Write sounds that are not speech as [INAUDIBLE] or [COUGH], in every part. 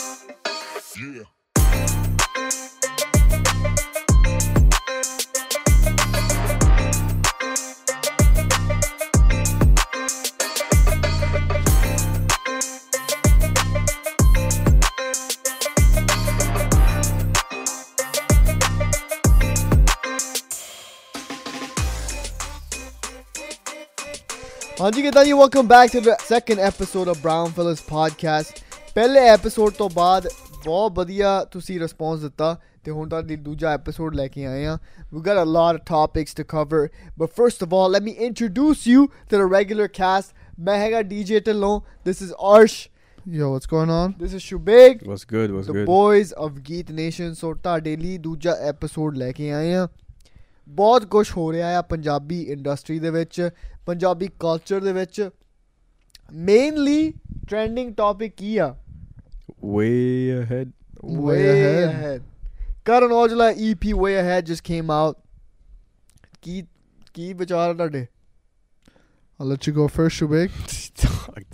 Yeah. Hanji Gadani, welcome back to the second episode of Brown Brownfellas Podcast. ਪਹਿਲੇ episode ਤੋਂ ਬਾਅਦ ਬਹੁਤ ਵਧੀਆ ਤੁਸੀਂ ਰਿਸਪੌਂਸ ਦਿੱਤਾ ਤੇ ਹੁਣ ਤੁਹਾਡੇ ਲਈ ਦੂਜਾ ਐਪੀਸੋਡ ਲੈ ਕੇ ਆਏ ਆ we got a lot of topics to cover but first of all let me introduce you to the regular cast ਮੈਂ ਹੈਗਾ DJ Dhillon this is Arsh Yo, what's going on? This is Shubeg What's good? What's the good? Boys of Geet nation so ਤੁਹਾਡੇ ਲਈ ਦੂਜਾ episode ਲੈ ਕੇ ਆਏ ਆ ਬਹੁਤ ਕੁਝ ਹੋ ਰਿਹਾ ਆ ਪੰਜਾਬੀ ਇੰਡਸਟਰੀ ਦੇ ਵਿੱਚ ਪੰਜਾਬੀ ਕਲਚਰ ਦੇ ਵਿੱਚ ਮੇਨਲੀ ट्रेंडिंग टॉपिक किया way ahead. Way, ahead. ahead. Karan aujla ep way ahead just came out. Ki ki vichar tade i'll let you go first Shubeg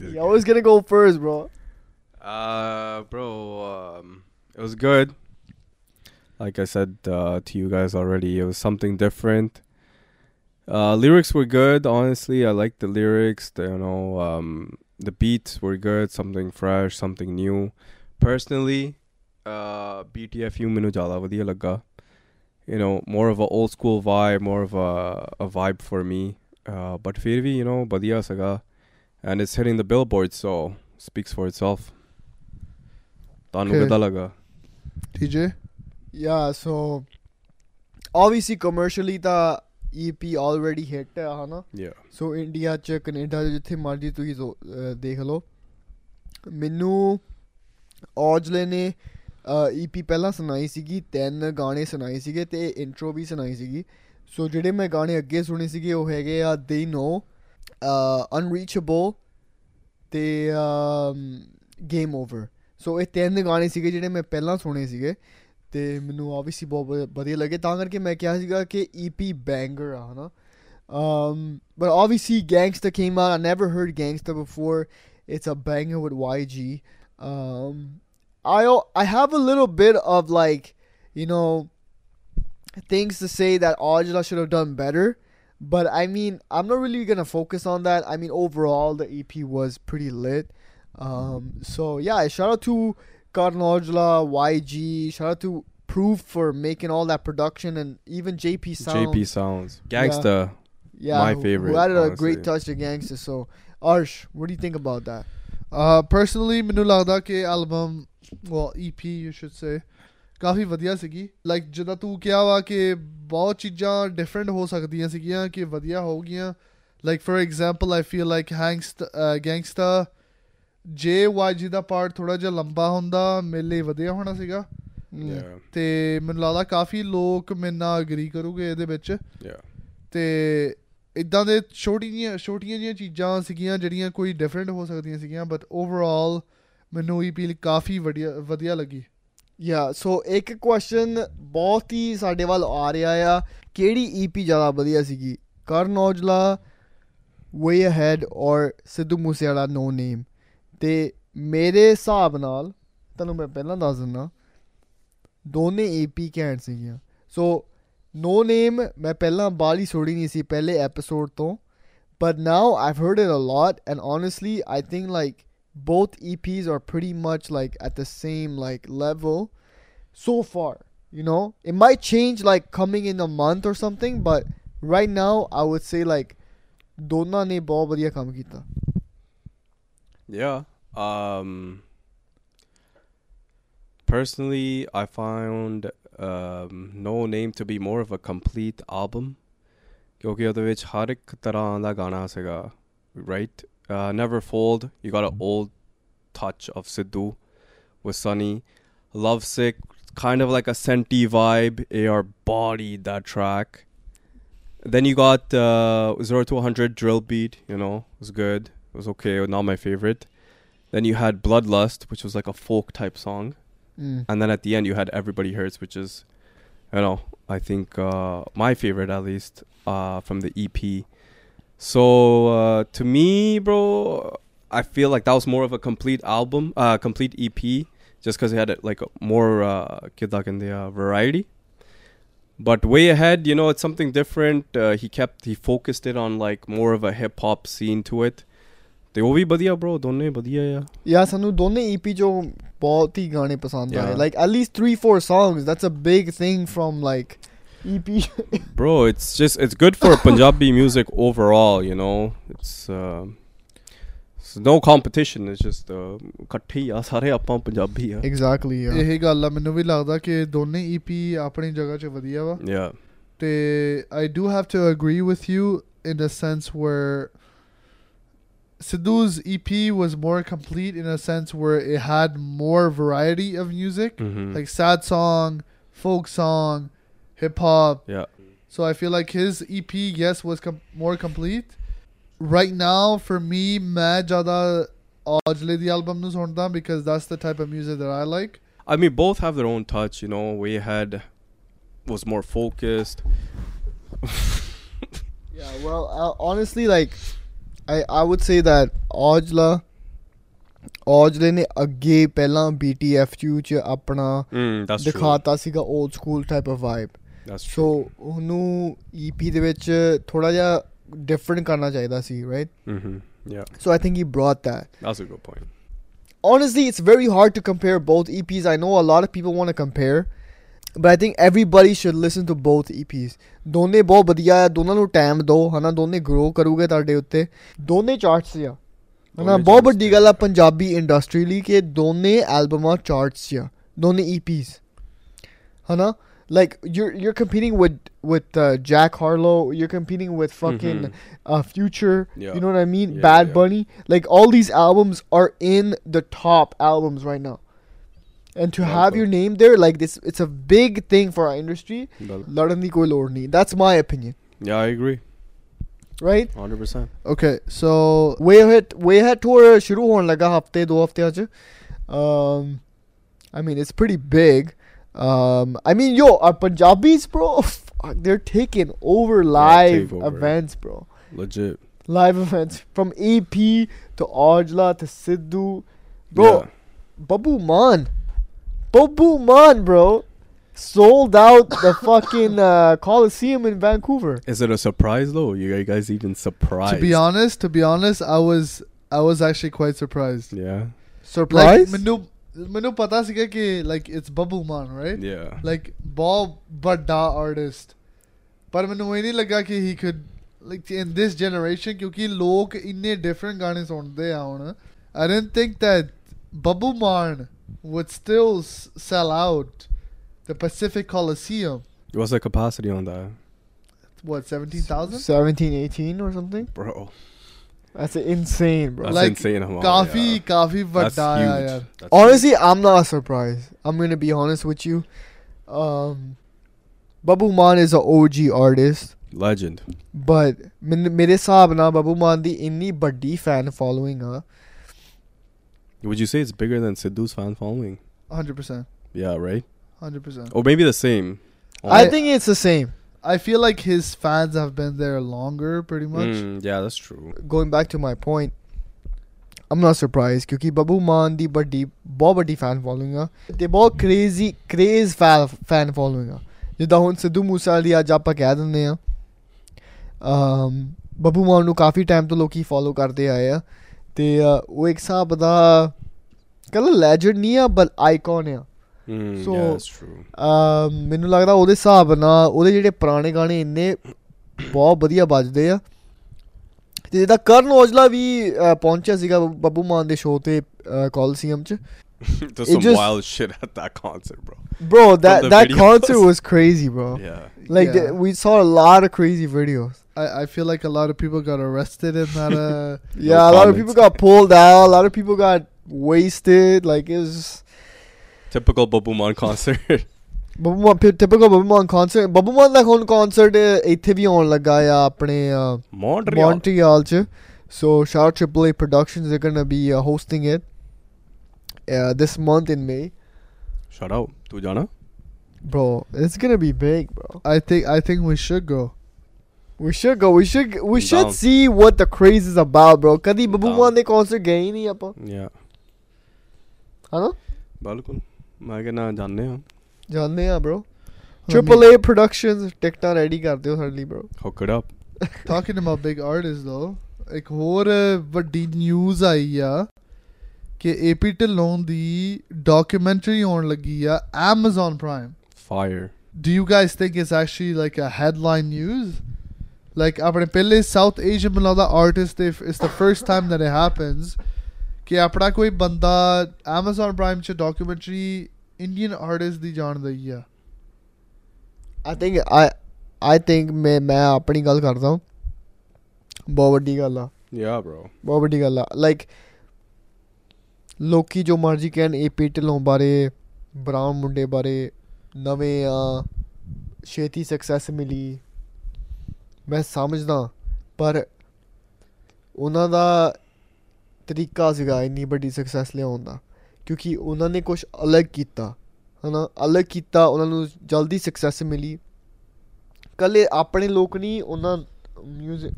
you [LAUGHS] always gonna go first bro. Uh bro um it was good. Like i said uh, to you guys already it was something different. Uh lyrics were good honestly. I liked the lyrics you know um the beats were good. Something fresh, something new. Personally, uh, BTFU ਮੈਨੂੰ ਜ਼ਿਆਦਾ ਵਧੀਆ ਲੱਗਾ. You know, more of a old school vibe, more of a a vibe for me. Uh, but ਫਿਰ ਵੀ, you know, ਵਧੀਆ ਸੀਗਾ. And it's hitting the billboard, so speaks for itself. ਤੁਹਾਨੂੰ Okay. ਕਿੱਦਾਂ ਲੱਗਾ? TJ? yeah so obviously commercially ਤਾਂ EP already hit ਆ ਹਨਾ. So India ਚ ਕੈਨੇਡਾ ਚ ਜਿੱਥੇ ਮਰਜ਼ੀ ਤੁਸੀਂ ਦੇਖ ਲਓ। ਮੈਨੂੰ ਔਜਲੇ ਨੇ ਈਪੀ ਪਹਿਲਾਂ ਸੁਣਾਈ ਸੀਗੀ ਤਿੰਨ ਗਾਣੇ ਸੁਣਾਏ ਸੀਗੇ ਤੇ ਇੰਟਰੋ ਵੀ ਸੁਣਾਈ ਸੀਗੀ। ਸੋ ਜਿਹੜੇ ਮੈਂ ਗਾਣੇ ਅੱਗੇ ਸੁਣੇ ਸੀਗੇ ਉਹ ਹੈਗੇ ਆ ਦੇ ਨੋ ਅਨਰੀਚੇਬਲ ਤੇ ਗੇਮ ਓਵਰ ਸੋ ਇਹ ਤਿੰਨ ਗਾਣੇ ਸੀਗੇ ਜਿਹੜੇ ਮੈਂ ਪਹਿਲਾਂ ਸੁਣੇ ਸੀਗੇ। ਤੇ ਮੈਨੂੰ ਆਬਵੀਅਸਲੀ ਬਹੁਤ ਵਧੀਆ ਲੱਗੇ ਤਾਂ ਕਰਕੇ ਮੈਂ ਕਿਹਾ ਸੀਗਾ ਕਿ ਈਪੀ ਬੈਂਗਰ ਆ ਹਨਾ Um, but obviously, Gangsta came out. I never heard Gangsta before. It's a banger with YG. Um, I I have a little bit of like, you know, things to say that Aujla should have done better. But I mean, I'm not really gonna focus on that. I mean, overall, the EP was pretty lit. Um, so yeah, shout out to Karan Aujla, YG, shout out to Proof for making all that production and even JP Sounds. JP Sounds. Gangsta. Yeah. yeah my who, favorite. Who added honestly. a great touch to Gangsta. So, Arsh, what do you think about that? Uh, personally, ਮੈਨੂੰ ਲੱਗਦਾ album, well EP you should say ਕਾਫੀ ਵਧੀਆ ਸੀਗੀ like ਜਿੱਦਾਂ ਤੂੰ ਕਿਹਾ ਵਾ ਕਿ ਬਹੁਤ ਚੀਜ਼ਾਂ ਡਿਫਰੈਂਟ ਹੋ ਸਕਦੀਆਂ ਸੀਗੀਆਂ ਕਿ ਵਧੀਆ ਹੋਗੀਆਂ like for example I feel like ਹੈਂਗਸਟਰ gangster ਜੇ YG ਦਾ ਪਾਰਟ ਥੋੜਾ ਜਿਹਾ ਲੰਬਾ ਹੁੰਦਾ ਮੇਰੇ ਲਈ ਵਧੀਆ ਹੋਣਾ ਸੀਗਾ. ਤੇ ਮੈਨੂੰ ਲੱਗਦਾ ਕਾਫੀ ਲੋਕ ਮੇਰੇ ਨਾਲ ਅਗਰੀ ਕਰੂਗੇ ਇਹਦੇ ਵਿੱਚ. ਤੇ ਇਦਾਂ ਦੇ ਛੋਟੀਆਂ ਛੋਟੀਆਂ ਜੀਆਂ ਚੀਜ਼ਾਂ ਸੀਗੀਆਂ ਜਿਹੜੀਆਂ ਕੋਈ ਡਿਫਰੈਂਟ ਹੋ ਸਕਦੀਆਂ ਸੀਗੀਆਂ ਬਟ ਓਵਰਆਲ ਮੈਨੂੰ ਈਪੀ ਕਾਫੀ ਵਧੀਆ ਵਧੀਆ ਲੱਗੀ। Yeah, so ਇੱਕ ਕੁਐਸਚਨ ਬਹੁਤ ਹੀ ਸਾਡੇ ਵੱਲ ਆ ਰਿਹਾ ਆ। ਕਿਹੜੀ EP ਜ਼ਿਆਦਾ ਵਧੀਆ ਸੀਗੀ? ਕਰਨ ਔਜਲਾ ਵੇ ਅਹੈਡ ਔਰ ਸਿੱਧੂ ਮੂਸੇਵਾਲਾ ਨੋ ਨੇਮ ਤੇ ਮੇਰੇ ਹਿਸਾਬ ਨਾਲ ਤੁਹਾਨੂੰ ਮੈਂ ਪਹਿਲਾਂ ਦੱਸ ਦਿੰਦਾ ਦੋਨੇ EP ਘੈਂਟ ਸੀਗੀਆਂ ਸੋ ਨੋ ਨੇਮ ਮੈਂ ਪਹਿਲਾਂ ਬਾਲੀ ਸੁਣੀ ਨਹੀਂ ਸੀ ਪਹਿਲੇ ਐਪੀਸੋਡ ਤੋਂ but now I've heard it a lot and honestly I think like both EPs are pretty much like at the same like level so far. You know, it might change like coming in a month or something, but right now I would say like ਦੋਨਾਂ ਨੇ ਬਹੁਤ ਵਧੀਆ ਕੰਮ ਕੀਤਾ yeah. Um personally, I found um, No Name to be more of a complete album. right? Uh, never fold. You got an old touch of Sidhu with Sunny. Love Sick, kind of like a senti vibe. AR bodied that track. Then you got uh, 0 to 100 drill beat you know? It was good was okay not my favorite then you had Bloodlust which was like a folk type song Mm. and then at the end you had Everybody Hurts, which is, you know, I think uh, my favorite at least uh, from the EP. So uh, to me, bro, I feel like that was more of a complete album, uh, complete EP, just because he had like more uh, in the uh, variety. But way ahead, you know, it's something different. Uh, he kept he focused it on like more of a hip hop scene to it. ਤੇ ਉਹ ਵੀ ਵਧੀਆ bro ਦੋਨੇ ਵਧੀਆ ਆ ਯਾ ਸਾਨੂੰ ਦੋਨੇ EP ਚੋਂ ਬਹੁਤ ਹੀ ਗਾਣੇ ਪਸੰਦ ਆਏ Yeah. like at least 3 4 songs that's a big thing from like E EP bro it's just it's good for punjabi music overall you know it's uh, it's no competition it's just uh, ਇਕੱਠੇ ਹੀ ਆ ਸਾਰੇ ਆਪਾਂ ਪੰਜਾਬੀ ਆ exactly yeah ਇਹ ਗੱਲ ਆ ਮੈਨੂੰ ਵੀ ਲੱਗਦਾ ਕਿ ਦੋਨੇ EP ਆਪਣੀ ਜਗ੍ਹਾ 'ਚ ਵਧੀਆ ਵਾ yeah ਤੇ I do have to agree with you in the sense where Sidhu's EP was more complete in a sense where it had more variety of music, mm-hmm. like sad song, folk song, hip hop. Yeah. So I feel like his EP, yes, was com- more complete. Right now, for me, Majada ਜ਼ਿਆਦਾ the album album because that's the type of music that I like. I mean, both have their own touch, you know. we had was more focused. [LAUGHS] yeah, well, uh, honestly, like I I would say that Aujla ਔਜਲੇ ਨੇ ਅੱਗੇ ਪਹਿਲਾਂ BTFU ਚ ਆਪਣਾ ਦਿਖਾਤਾ ਸੀਗਾ old school type of vibe so ਉਹਨੂੰ EP ਦੇ ਵਿੱਚ ਥੋੜਾ ਜਿਹਾ ਡਿਫਰੈਂਟ ਕਰਨਾ ਚਾਹੀਦਾ see right hmm ya so I think he brought that that's a good point honestly it's very hard to compare both EPs I know a lot of people want to compare but I think everybody should listen to both EPs ਦੋਨੇ ਬਹੁਤ ਵਧੀਆ ਆ ਦੋਨਾਂ ਨੂੰ time ਦਿਓ ਹਨਾ ਦੋਨੇ grow ਕਰੂਗੇ ਤੁਹਾਡੇ ਉੱਤੇ ਦੋਨੇ ਚਾਰਟਸ ਆ ਹਨਾ ਦੋਨੇ ਬਹੁਤ charts ਵੱਡੀ ਤੇ ਗੱਲ ਆ ਆ। ਪੰਜਾਬੀ ਇੰਡਸਟਰੀ ਲਈ ਕਿ ਦੋਨੇ ਐਲਬਮਾਂ ਚਾਰਟਸ ਆ ਦੋਨੇ EPs ਹਨਾ like you're you're competing with with uh, Jack Harlow you're competing with fucking Mhm. uh, Future yeah you know what I mean? Yeah, Bad yeah. Bunny. Like all these albums are in the top albums right now. and to have your name there like this it's a big thing for our industry. That's my opinion. Yeah I agree. Right? 100% okay so we had way ahead tour शुरू होने a हफ्ते दो हफ्ते आज। Um I mean it's pretty big. Um I mean yo our Punjabis bro [LAUGHS] they're taking over live over. events bro. Legit. Live events from AP to Aujla to Sidhu. Bro yeah. Babbu Maan. But boom bro. Sold out the [LAUGHS] fucking uh, Coliseum in Vancouver. Is it a surprise though? You guys even surprised? To be honest, to be honest, I was I was actually quite surprised. Yeah. Surprise? Like, ਮੈਨੂੰ ਮੈਨੂੰ ਪਤਾ ਸੀਗਾ like it's Babbu Maan, right? Yeah. Like ਬਹੁਤ ਵੱਡਾ artist. but ਮੈਨੂੰ ਇਹ ਨਹੀਂ ਲੱਗਾ ਕਿ he could like in this generation ਕਿਉਂਕਿ ਲੋਕ ਇੰਨੇ different ਗਾਣੇ on ਆ ਹੁਣ. I didn't think that Babbu Maan would still s- sell out the Pacific Coliseum. What's the capacity on that, What, 17,000? 17, 18 or something. bro? That's insane, bro. That's Like, insane. Kafi, yeah. kafi That's huge. That's Honestly, I'm not surprised. I'm gonna be honest with you. Um, Babbu Maan is an OG artist, legend. but min- mere saab na Babbu Maan The inni baddi fan following her. would you say it's bigger than Sidhu's fan following 100%. yeah right 100%. or maybe the same I I- think it's the same. I feel like his fans have been there longer pretty much. Mm, yeah that's true going back to my point I'm not surprised ਕਿਉਂਕਿ ਬੱਬੂ ਮਾਨ ਦੀ ਵੱਡੀ ਬਹੁਤ ਵੱਡੀ fan following ਆ ਤੇ ਬਹੁਤ crazy craze fan following ਆ ਜਿੱਦਾਂ ਹੁਣ ਸਿੱਧੂ ਮੂਸੇਵਾਲੀ ਅੱਜ ਆਪਾਂ ਕਹਿ ਦਿੰਦੇ ਆ ਅਮ ਬੱਬੂ ਮਾਨ ਨੂੰ ਕਾਫੀ ਟਾਈਮ ਤੋਂ ਲੋਕੀ ਫੋਲੋ ਕਰਦੇ ਆਏ ਆ ਤੇ ਉਹ ਇੱਕ ਹਿਸਾਬ ਦਾ ਕੱਲ ਲੈਜੈਂਡ ਨਹੀਂ ਆ ਬਟ ਆਈਕਨ ਆ mm, ਅਮ ਮੈਨੂੰ ਲੱਗਦਾ ਉਹਦੇ ਹਿਸਾਬ ਨਾਲ ਉਹਦੇ ਜਿਹੜੇ ਪੁਰਾਣੇ ਗਾਣੇ ਇੰਨੇ ਬਹੁਤ ਵਧੀਆ ਵੱਜਦੇ ਆ ਤੇ ਜਿੱਦਾਂ ਕਰਨ ਔਜਲਾ ਵੀ ਪਹੁੰਚਿਆ ਸੀਗਾ ਬੱਬੂ ਮਾਨ ਦੇ ਸ਼ੋਅ ਤੇ ਕੋਲਸੀਅਮ ਚ There's It some just- wild shit at that concert, bro. bro that the that videos. concert was crazy bro Yeah. like Yeah. the- we saw a lot of crazy videos I, I feel like a lot of people got arrested in that. Uh, [LAUGHS] yeah, no a lot of people got pulled out. A lot of people got wasted. Like it was typical Babbu Maan concert. [LAUGHS] Babbu Maan concert. Typical concert. Concert Babbu Maan दा ਹੁਣ concert ਇੱਥੇ ਵੀ ਆਉਣ ਲੱਗਾ ਆ ਆਪਣੇ Montreal ਚ so ਸ਼ਾਰ triple A productions are goin' to be hosting this month in May. Shout out. Tu jana? Bro, it's gonna be big, bro. I think I think we should go. We should go. We should. We I'm should down. see what the craze is about, bro. ਕਦੀ Babbu down. ਮਾਨ ਦੇ concert ਗਏ ਹੀ ਨਹੀਂ ਆਪਾਂ Yeah. ਹਨਾ ਬਿਲਕੁਲ ਮੈਂ ਕਹਿੰਦਾ ਜਾਣੇ ਆ ਜਾਣਦੇ ਆ bro I Triple A Productions ਟਿਕਟਾਂ ਰੈਡੀ ਕਰ ਦਿਓ ਸਾਡੇ ਲਈ bro hook it up [LAUGHS] talking about big artists though ਇੱਕ ਹੋਰ ਅ, ਵੱਡੀ ਨਿਊਜ਼ ਆਈ ਆ ਕਿ ਏਪੀ ਢਿੱਲੋਂ ਦੀ ਡਾਕੂਮੈਂਟਰੀ ਆਉਣ ਲੱਗੀ ਆ Amazon Prime fire do you guys think it's actually like a headline news like આપણે પહેલે સાઉથ એશિયન બનાવતા artist it's the first time that it happens કે આપણા કોઈ બંદા Amazon Prime છે ડોક્યુમેન્ટરી ઇન્ડિયન આર્ટિસ્ટ ਦੀ ਜਾਣਦਾ ਹੀ ਆ ਆਈ ਥਿੰਕ ਆਈ ਆਈ ਥਿੰਕ ਮੈਂ ਮੈਂ ਆਪਣੀ ਗੱਲ ਕਰਦਾ ਹਾਂ ਬਹੁਤ ਵੱਡੀ ਗੱਲ ਆ ਯਾ ਬ్రో ਬਹੁਤ ਵੱਡੀ ਗੱਲ ਆ ਲਾਈਕ ਲੋਕੀ ਜੋ ਮਰਜ਼ੀ ਕਹਿਣ ਏਪੀ ਢਿੱਲੋਂ ਬਾਰੇ ਬ੍ਰਾਹਮ ਮੁੰਡੇ ਬਾਰੇ ਨਵੇਂ ਆ ਛੇਤੀ ਸਕਸੈਸ ਮਿਲੀ ਮੈਂ ਸਮਝਦਾ ਪਰ ਉਹਨਾਂ ਦਾ ਤਰੀਕਾ ਸੀਗਾ ਇੰਨੀ ਵੱਡੀ ਸਕਸੈਸ ਲਿਆਉਣ ਦਾ ਕਿਉਂਕਿ ਉਹਨਾਂ ਨੇ ਕੁਝ ਅਲੱਗ ਕੀਤਾ ਹਨਾ? ਅਲੱਗ ਕੀਤਾ ਉਹਨਾਂ ਨੂੰ ਜਲਦੀ ਸਕਸੈਸ ਮਿਲੀ। ਕੱਲੇ ਆਪਣੇ ਲੋਕ ਨਹੀਂ ਉਹਨਾਂ ਮਿਊਜ਼ਿਕ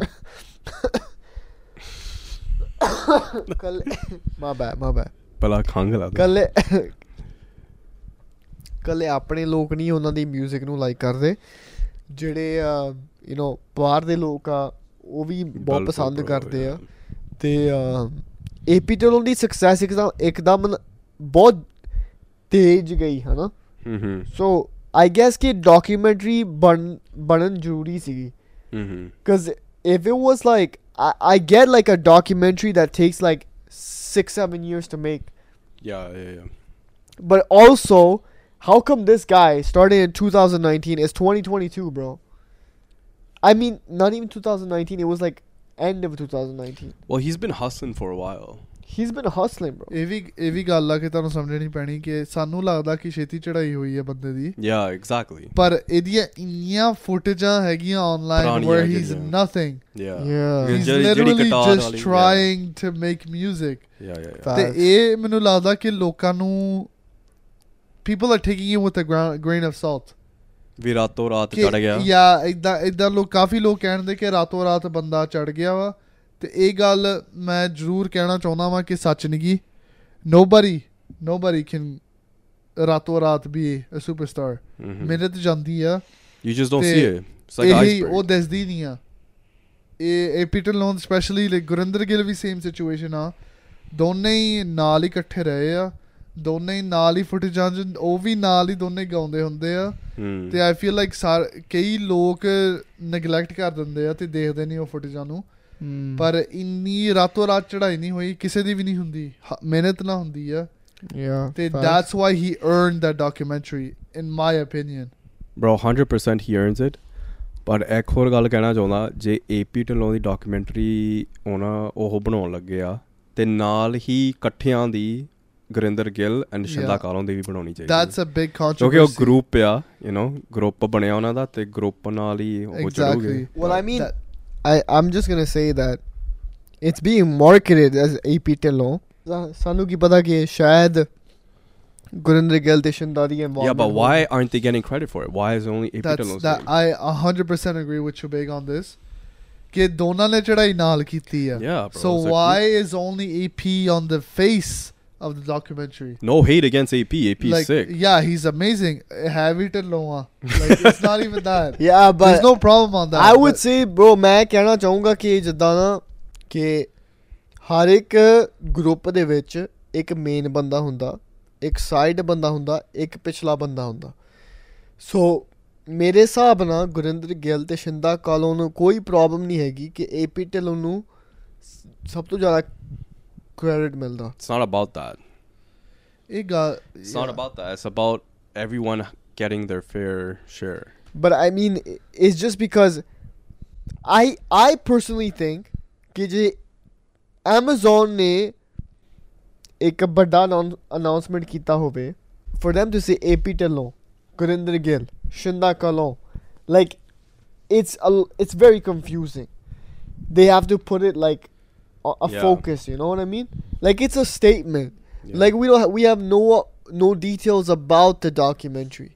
ਕੱਲੇ ਮਾ ਬੈ ਮਾ ਬੈ। ਪਹਿਲਾਂ ਖੰਗ ਲਾ ਕੱਲੇ ਕੱਲੇ ਆਪਣੇ ਲੋਕ ਨਹੀਂ ਉਹਨਾਂ ਦੀ 뮤직 ਨੂੰ ਲਾਈਕ ਕਰਦੇ ਜਿਹੜੇ ਯੂ نو ਬਾਹਰ ਦੇ ਲੋਕ ਆ ਉਹ ਵੀ ਬਹੁਤ ਬਿਲਕੁਲ ਪਸੰਦ bro, ਕਰਦੇ ਆ yeah. ਤੇ ਏਪੀ ਢਿੱਲੋਂ ਦੀ ਸਕਸੈਸ ਇੱਕਦਮ ਇੱਕਦਮ ਨ- ਬਹੁਤ ਤੇਜ਼ ਗਈ ਹਨਾ ਹੂੰ ਹੂੰ ਸੋ ਆਈ ਗੈਸ ਕਿ ਡਾਕੂਮੈਂਟਰੀ ਬਣ ਬਣਨ ਜ਼ਰੂਰੀ ਸੀਗੀ ਹੂੰ ਹੂੰ Because if it was like, I, I get like a documentary that takes like six, seven years to make. ਯਾ ਯਾ ਯਾ But also, how come this guy started in 2019 is 2022, bro? I mean, not even 2019. It was like end of 2019. well he's been hustling for a while He's been hustling, bro. ਇਹ ਵੀ ਇਹ ਵੀ ਗੱਲ ਆ ਕਿ ਤੁਹਾਨੂੰ ਸਮਝਣੀ ਪੈਣੀ ਕਿ ਸਾਨੂੰ ਲੱਗਦਾ ਕਿ ਛੇਤੀ ਚੜਾਈ ਹੋਈ ਹੈ ਬੰਦੇ ਦੀ yeah exactly ਪਰ ਇਹਦੀਆਂ ਇੰਨੀਆਂ ਫੁਟੇਜਾਂ ਹੈਗੀਆਂ ਆਨਲਾਈਨ ਪੁਰਾਣੀਆਂ where ਹੈਗੀਆਂ। he's nothing yeah Yeah. he's ਜਿਹੜੀ- ਜਿਹੜੀ literally guitar just ਵਾਲੀ, yeah. trying to make music yeah yeah yeah Fa- ਤੇ Facts. ਇਹ ਮੈਨੂੰ ਲੱਗਦਾ ਕਿ ਲੋਕਾਂ ਨੂੰ people are taking it with a gra- grain of salt ਵੀ ਰਾਤੋਂ ਰਾਤ ਕਿ ਚੜ ਗਿਆ। ਜਾਂ ਇਦਾਂ ਇਦਾਂ ਲੋਕ ਕਾਫੀ ਲੋਕ ਕਹਿੰਦੇ ਕਿ ਰਾਤੋਂ ਰਾਤ ਬੰਦਾ ਚੜ ਗਿਆ ਵਾ। ਤੇ ਇਹ ਗੱਲ ਮੈਂ ਜ਼ਰੂਰ ਕਹਿਣਾ ਚਾਹੁੰਦਾ ਵਾਂ ਕਿ ਸੱਚ ਨਹੀਂਗੀ nobody nobody can ਰਾਤੋਂ ਰਾਤ be a superstar Mhm. ਮਿਹਨਤ ਜਾਂਦੀ ਆ। Don't ਤੇ see it. It's like ਇਹ iceberg ਉਹ ਦੱਸਦੀ ਨਹੀਂ ਆ। ਇਹ ਇਹ ਪੀਟਰ ਲੋਨ ਸਪੈਸ਼ਲੀ ਲਾਈਕ ਗੁਰਿੰਦਰ ਗਿੱਲ ਵੀ ਸੇਮ ਸਿਚੁਏਸ਼ਨ ਆ। ਦੋਨੇ ਹੀ ਨਾਲ ਇਕੱਠੇ ਰਹੇ ਆ। ਦੋਨੇ ਹੀ ਨਾਲ ਹੀ ਫੁਟੇਜਾਂ ਚ ਉਹ ਵੀ ਨਾਲ ਹੀ ਦੋਨੇ ਗਾਉਂਦੇ ਹੁੰਦੇ ਆ। ਤੇ ਆਈ ਫੀਲ ਲਾਈਕ ਕਈ ਲੋਕ ਨੈਗਲੈਕਟ ਕਰ ਦਿੰਦੇ ਆ ਤੇ ਦੇਖਦੇ ਨਹੀਂ ਉਹ ਫੁਟੇਜਾਂ ਨੂੰ। ਪਰ ਇੰਨੀ ਰਾਤੋਂ ਰਾਤ ਚੜਾਈ ਨਹੀਂ ਹੋਈ ਕਿਸੇ ਦੀ ਵੀ ਨਹੀਂ ਹੁੰਦੀ। ਮਿਹਨਤ ਨਾ ਹੁੰਦੀ ਆ। Yeah. ਤੇ facts. that's why he earned that documentary in my opinion. Bro 100% he earns it. ਪਰ ਇੱਕ ਹੋਰ ਗੱਲ ਕਹਿਣਾ ਚਾਹੁੰਦਾ ਜੇ ਏਪੀ ਢਿੱਲੋਂ ਦੀ ਡਾਕੂਮੈਂਟਰੀ ਉਹਨਾਂ ਉਹ ਬਣਾਉਣ ਲੱਗੇ ਆ ਤੇ ਨਾਲ ਹੀ ਇਕੱਠਿਆਂ ਦੀ ਗੁਰਿੰਦਰ ਗਿੱਲ ਐਂਡ ਸ਼ਿੰਦਾ ਕਾਲੋਂ ਦੀ ਵੀ ਬਣਾਉਣੀ ਚਾਹੀਦੀ ਦੈਟਸ ਅ ਬਿਗ ਕੰਟਰੋਵਰਸੀ ਕਿਉਂਕਿ ਉਹ ਗਰੁੱਪ ਆ ਯੂ نو ਗਰੁੱਪ ਬਣਿਆ ਉਹਨਾਂ ਦਾ ਤੇ ਗਰੁੱਪ ਨਾਲ ਹੀ ਉਹ ਚੜੂਗੇ well I mean I am just goin' to say that it's being marketed as AP Dhillon ਸਾਨੂੰ ਕੀ ਪਤਾ ਕਿ ਸ਼ਾਇਦ Gurinder Gill, Tishan Dadi involved. Yeah, but why aren't they getting credit for it? Why is it only AP Dhillon's that, name? I 100% agree with Shubeg on this. ਕਿ ਦੋਨਾਂ ਨੇ ਚੜਾਈ ਨਾਲ ਕੀਤੀ ਆ so why is only AP on the face Of the documentary no hate against AP AP is like sick yeah he's amazing heavy Dhillon ਆ like it's not even that Yeah, but there's no problem on that I would but- say bro ਮੈਂ ਕਹਿਣਾ ਚਾਹੂੰਗਾ ਕਿ ਜਿੱਦਾਂ ਨਾ ਕਿ ਹਰ ਇੱਕ group ਦੇ ਵਿੱਚ ਇੱਕ ਮੇਨ ਬੰਦਾ ਹੁੰਦਾ ਇੱਕ ਸਾਈਡ ਬੰਦਾ ਹੁੰਦਾ ਇੱਕ ਪਿਛਲਾ ਬੰਦਾ ਹੁੰਦਾ ਸੋ ਮੇਰੇ ਹਿਸਾਬ ਨਾਲ ਗੁਰਿੰਦਰ ਗਿੱਲ ਤੇ ਸ਼ਿੰਦਾ ਕਾਲੋਂ ਨੂੰ ਕੋਈ ਪ੍ਰੋਬਲਮ ਨਹੀਂ ਹੈਗੀ ਕਿ ਏਪੀ ਢਿੱਲੋਂ ਨੂੰ ਸਭ ਤੋਂ ਜ਼ਿਆਦਾ credit milda it's not about that. It got it's yeah. not about that. It's about everyone getting their fair share. But i mean it's just because i i personally think कि Amazon ने एक announcement announcement hobe for them to say AP Dhillon, Gurinder Gill, Shinda Kahlon like it's a, it's very confusing. They have to put it like a, yeah. focus. You know what I mean? Like it's a statement. Yeah. Like we don't ha- we have no no details about the documentary.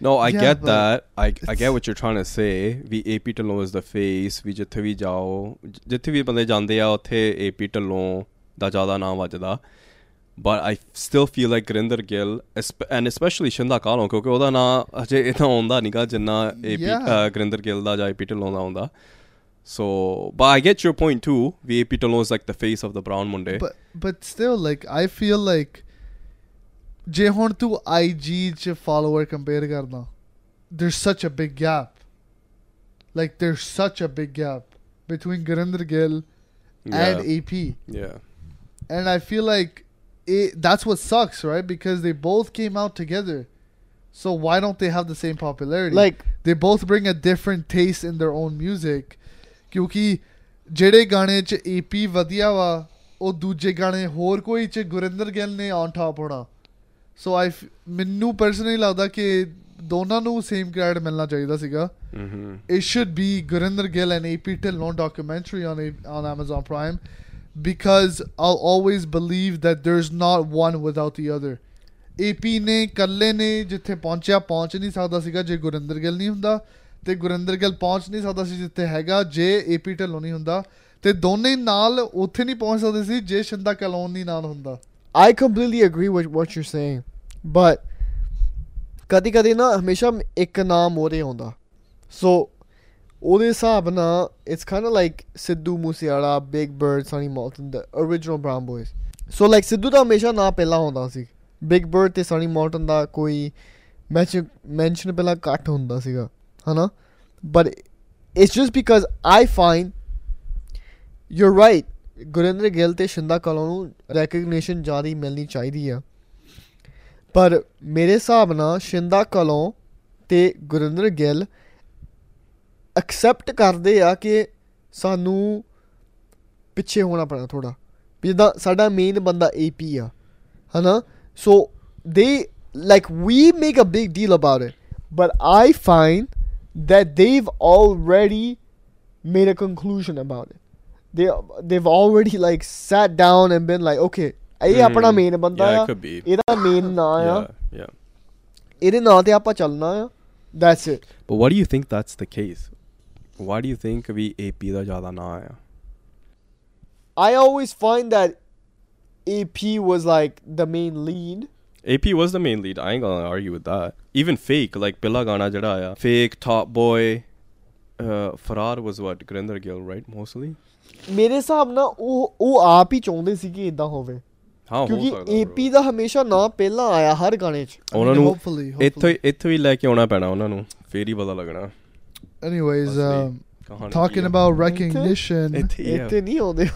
No, I yeah, get that. I, I get what you're trying to say. We AP Dhillon is the face ਵੀ ਜਿੱਥੇ ਵੀ ਜਾਓ ਜਿੱਥੇ ਵੀ ਬੰਦੇ ਜਾਂਦੇ ਆ ਉੱਥੇ AP ਢਲੋਂ ਦਾ ਜ਼ਿਆਦਾ ਨਾਮ but I still feel like Gurinder Gill and especially Shinda Kahlon ਕਿਉਂਕਿ ਉਹਦਾ ਨਾਂ ਅਜੇ ਇਤਨਾ ਆਉਂਦਾ ਨਹੀਂਗਾ ਜਿੰਨਾ ਏਪੀ Gill da ਦਾ ਜਾਂ ਏਪੀ ਢਲੋਂ ਦਾ ਆਉਂਦਾ so, but I get your point too. VAP Talon is like the face of the Brown Munde. But but still, like I feel like jehon ਹੁਣ IG follower compare ਕਰਨਾ there's such a big gap. Like there's such a big gap between Gurinder Gill yeah. and AP. Yeah. And I feel like it, that's what sucks, right? Because they both came out together. So why don't they have the same popularity? Like they both bring a different taste in their own music. ਕਿਉਂਕਿ ਜਿਹੜੇ ਗਾਣੇ 'ਚ AP ਵਧੀਆ ਵਾ ਉਹ ਦੂਜੇ ਗਾਣੇ ਹੋਰ ਕੋਈ 'ਚ ਗੁਰਿੰਦਰ ਗਿੱਲ ਨੇ ਔਨ ਟਾਪ ਹੋਣਾ ਸੋ ਆਈ ਮੈਨੂੰ ਪਰਸਨਲੀ ਲੱਗਦਾ ਕਿ ਦੋਨਾਂ ਨੂੰ ਸੇਮ ਕ੍ਰੈਡਿਟ ਮਿਲਣਾ ਚਾਹੀਦਾ ਸੀਗਾ mm-hmm. it should be Gurinder Gill and AP Till documentary on A- on Amazon Prime because I'll always believe that there's not one without the other. AP ਨੇ ਕੱਲੇ ਨੇ ਜਿੱਥੇ ਪਹੁੰਚਿਆ ਪਹੁੰਚ ਨਹੀਂ ਸਕਦਾ ਸੀਗਾ ਜੇ ਗੁਰਿੰਦਰ ਗਿੱਲ ਨਹੀਂ ਹੁੰਦਾ ਤੇ ਗੁਰਿੰਦਰ ਗਿੱਲ ਪਹੁੰਚ ਨਹੀਂ ਸਕਦਾ ਸੀ ਜਿੱਥੇ ਹੈਗਾ ਜੇ AP ਢਿੱਲੋਂ ਨਹੀਂ ਹੁੰਦਾ। ਤੇ ਦੋਨੇ ਨਾਲ ਉੱਥੇ ਨਹੀਂ ਪਹੁੰਚ ਸਕਦੇ ਸੀ ਜੇ ਸ਼ਿੰਦਾ ਕਲੋਨ ਨਹੀਂ ਨਾਲ ਹੁੰਦਾ। I completely agree with what you're saying, but ਕਦੀ ਕਦੀ ਨਾ ਹਮੇਸ਼ਾ ਇੱਕ ਨਾਮ ਮੋਰੇ ਆਉਂਦਾ। ਸੋ ਉਹਦੇ ਹਿਸਾਬ ਨਾਲ it's kind of like Sidhu Moosewala Big Bird Sunny Malton the original brown boys so like Sidhu ਦਾ ਹਮੇਸ਼ਾ ਨਾਂ ਪਹਿਲਾਂ ਹੁੰਦਾ ਸੀ। ਬਿਗ ਬਰਡ ਤੇ ਸਨੀ ਮੌਲਟਨ ਦਾ ਕੋਈ ਮੈਂਸ਼ਨ ਪਹਿਲਾਂ ਘੱਟ ਹੁੰਦਾ ਸੀਗਾ। ਹਨਾ but it's just because I find you're right. Gurinder Gill ਤੇ ਸ਼ਿੰਦਾ ਕਲੋਂ ਨੂੰ ਰੈਕਗਨੀਸ਼ਨ ਜ਼ਿਆਦਾ ਮਿਲਣੀ ਚਾਹੀਦੀ ਆ। ਪਰ ਮੇਰੇ ਹਿਸਾਬ ਨਾਲ ਸ਼ਿੰਦਾ ਕਲੋਂ ਤੇ ਗੁਰਿੰਦਰ ਗਿੱਲ ਐਕਸੈਪਟ ਕਰਦੇ ਆ ਕਿ ਸਾਨੂੰ ਪਿੱਛੇ ਹੋਣਾ ਪੈਣਾ ਥੋੜਾ ਜਿੱਦਾਂ ਸਾਡਾ ਮੇਨ ਬੰਦਾ ਏਪੀ ਆ। ਹਨਾ ਸੋ ਦੇ like, we make a big deal about it but i find that they've already made a conclusion about it they they've already like sat down and been like okay ਇਹ ਆਪਣਾ Mhm. Main ਬੰਦਾ yeah ਆ it could be ਇਹਦਾ main ਨਾਂ ਆ yeah yeah ਇਹਦੇ ਨਾਂ ਤੇ ਆਪਾਂ ਚੱਲਣਾ ਆ that's it but why do you think that's the case why do you think we AP ਦਾ ਜ਼ਿਆਦਾ ਨਾਂ ਆਇਆ I always find that AP was like the main lead AP was the main lead. I ain't gonna argue with that. Even fake, like Pilla Gana jada. Fake, Top Boy, uh, was what? Gurinder Gill, right? Mostly? ਮੇਰੇ ਹਿਸਾਬ ਨਾਲ ਉਹ ਉਹ ਆਪ ਹੀ ਚਾਹੁੰਦੇ ਸੀ ਕਿ ਇਦਾਂ ਹੋਵੇ ਹਾਂ ਕਿਉਂਕਿ ਏਪੀ ਦਾ ਹਮੇਸ਼ਾ ਨਾਂ ਪਹਿਲਾਂ ਆਇਆ ਹਰ ਗਾਣੇ 'ਚ ਉਹਨਾਂ ਨੂੰ ਇੱਥੋਂ ਇੱਥੋਂ ਹੀ ਲੈ ਕੇ ਆਉਣਾ ਪੈਣਾ ਉਹਨਾਂ ਨੂੰ ਫੇਰ ਹੀ ਪਤਾ ਲੱਗਣਾ ਐਨੀਵੇਜ਼ ਟਾਕਿੰਗ ਅਬਾਊਟ ਰੈਕਗਨੀਸ਼ਨ ਇੱਥੇ ਨਹੀਂ ਆਉਂਦੇ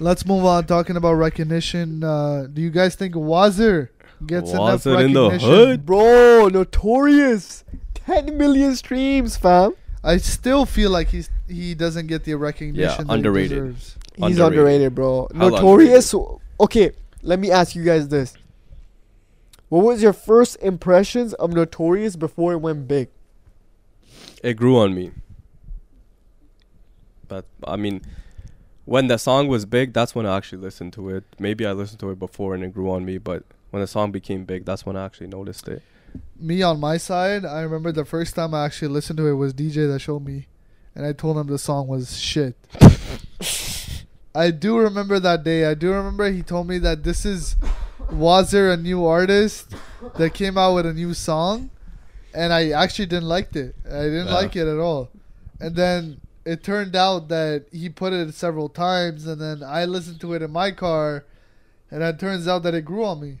Let's move on. Talking about recognition, uh, do you guys think Wazir gets enough Wazir in the recognition? hood? bro notorious 10 million streams fam I still feel like he's he doesn't get the recognition that underrated. he deserves. he's Underrated. underrated, bro Hella notorious okay let me ask you guys this what was your first impressions of notorious before it went big It grew on me. But I mean, when the song was big, that's when I actually listened to it. Maybe I listened to it before and it grew on me, but when the song became big, that's when I actually noticed it. Me on my side, I remember the first time I actually listened to it was DJ that showed me, and I told him the song was shit. [LAUGHS] I do remember that day. I do remember he told me that this is Wazir, a new artist that came out with a new song, and I actually didn't like it. I didn't Yeah. like it at all. And then it turned out that he put it several times, and then I listened to it in my car, and it turns out that it grew on me.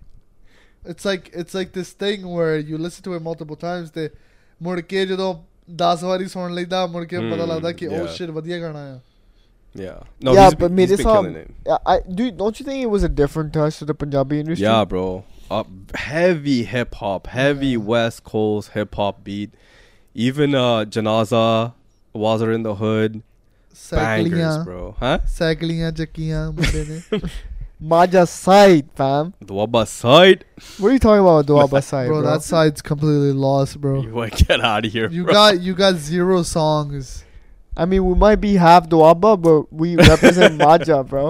It's like it's like this thing where you listen to it multiple times ਤੇ ਮੁੜ ਕੇ ਜਦੋਂ 10 ਵਾਰੀ ਸੁਣ ਲਈਦਾ ਮੁੜ ਕੇ ਪਤਾ Hmm, ਲੱਗਦਾ ਕਿ oh yeah. shit ਵਧੀਆ ਗਾਣਾ ਆ Yeah. No, yeah he's, but been, made he's it been sound killing it. Yeah, I dude don't you think it was a different touch to the Punjabi industry Yeah, bro. Uh, heavy hip hop, heavy Yeah. West Coast hip hop beat. Even uh, Janaza, Wazir in the Hood. Bangers, bro. Huh? ਸਾਈਕਲੀਆਂ ਚੱਕੀਆਂ ਮੁੰਡੇ ਨੇ Majha side, fam. Doaba side. What are you talking about, Doaba side, [LAUGHS] bro? Bro, that side's completely lost, bro. You want to get out of here, You bro. got you got zero songs. I mean, we might be half Doaba, but we represent [LAUGHS] Majha, bro.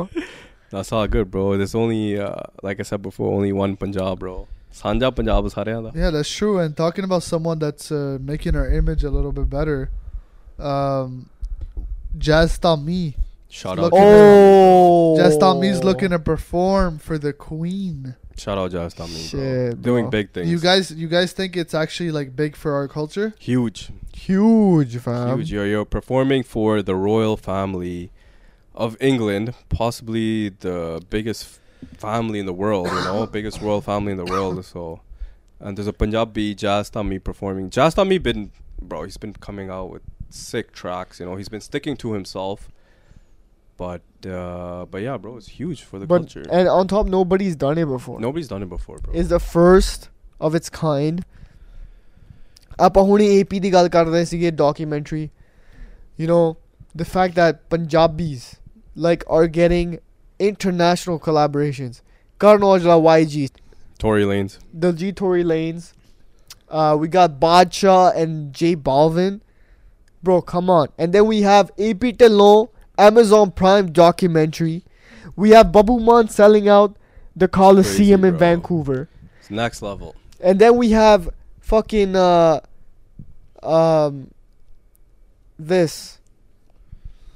That's all good, bro. There's only, uh, like I said before, only one Punjab, bro. Sanja Punjab is Haryana. Yeah, that's true. And talking about someone that's uh, making our image a little bit better, um Jaz Dhami Shout Look out. at to Oh, Jaz Dhami's looking to perform for the queen. Shout out Jaz Dhami, bro. Shit, Doing bro. big things. You guys, you guys think it's actually like big for our culture? huge, huge, fam. huge. You're you're performing for the royal family of England, possibly the biggest family in the world. You know, [COUGHS] biggest royal family in the world. So, and there's a Punjabi Jaz Dhami performing. Jaz Dhami been, bro. He's been coming out with sick tracks. You know, he's been sticking to himself. But uh, but yeah, bro, it's huge for the but, culture. And on top, nobody's done it before. Nobody's done it before, bro. It's the first of its kind. ਆਪਾਂ ਹੁਣੇ AP ਦੀ the fact that Punjabis like are getting international collaborations. Karan Aujla, YG, Tory Lanez, the G Tory Lanez. Uh, we got Badshah and J Balvin bro come on and then we have AP Dhillon Amazon Prime documentary we have Babbu Maan selling out the Coliseum in bro. Vancouver It's next level. and then we have fucking uh um this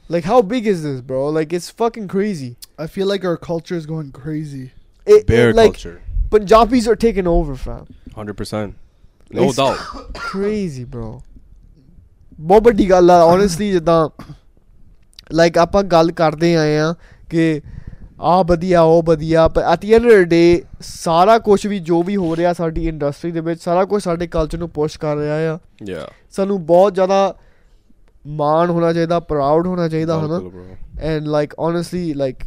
like how big is this bro like it's fucking crazy I feel like our culture is going crazy. it, Bear it, like culture. punjabis are taking over fam Hundred percent. No It's doubt. [COUGHS] crazy bro ਬਹੁਤ ਵੱਡੀ ਗੱਲ ਆ honestly ਜਿੱਦਾਂ like ਆਪਾਂ ਗੱਲ ਕਰਦੇ ਆਏ ਆ ਕਿ ਆ ਵਧੀਆ ਉਹ ਵਧੀਆ ਪਰ at the end of day ਸਾਰਾ ਕੁਝ ਵੀ ਜੋ ਵੀ ਹੋ ਰਿਹਾ ਸਾਡੀ ਇੰਡਸਟਰੀ ਦੇ ਵਿੱਚ ਸਾਰਾ ਕੁਝ ਸਾਡੇ ਕਲਚਰ ਨੂੰ ਪੁਸ਼ ਕਰ ਰਿਹਾ ਆ। Yeah. ਸਾਨੂੰ ਬਹੁਤ ਜ਼ਿਆਦਾ ਮਾਣ ਹੋਣਾ ਚਾਹੀਦਾ ਪ੍ਰਾਊਡ ਹੋਣਾ ਚਾਹੀਦਾ ਹਨਾ? and like honestly like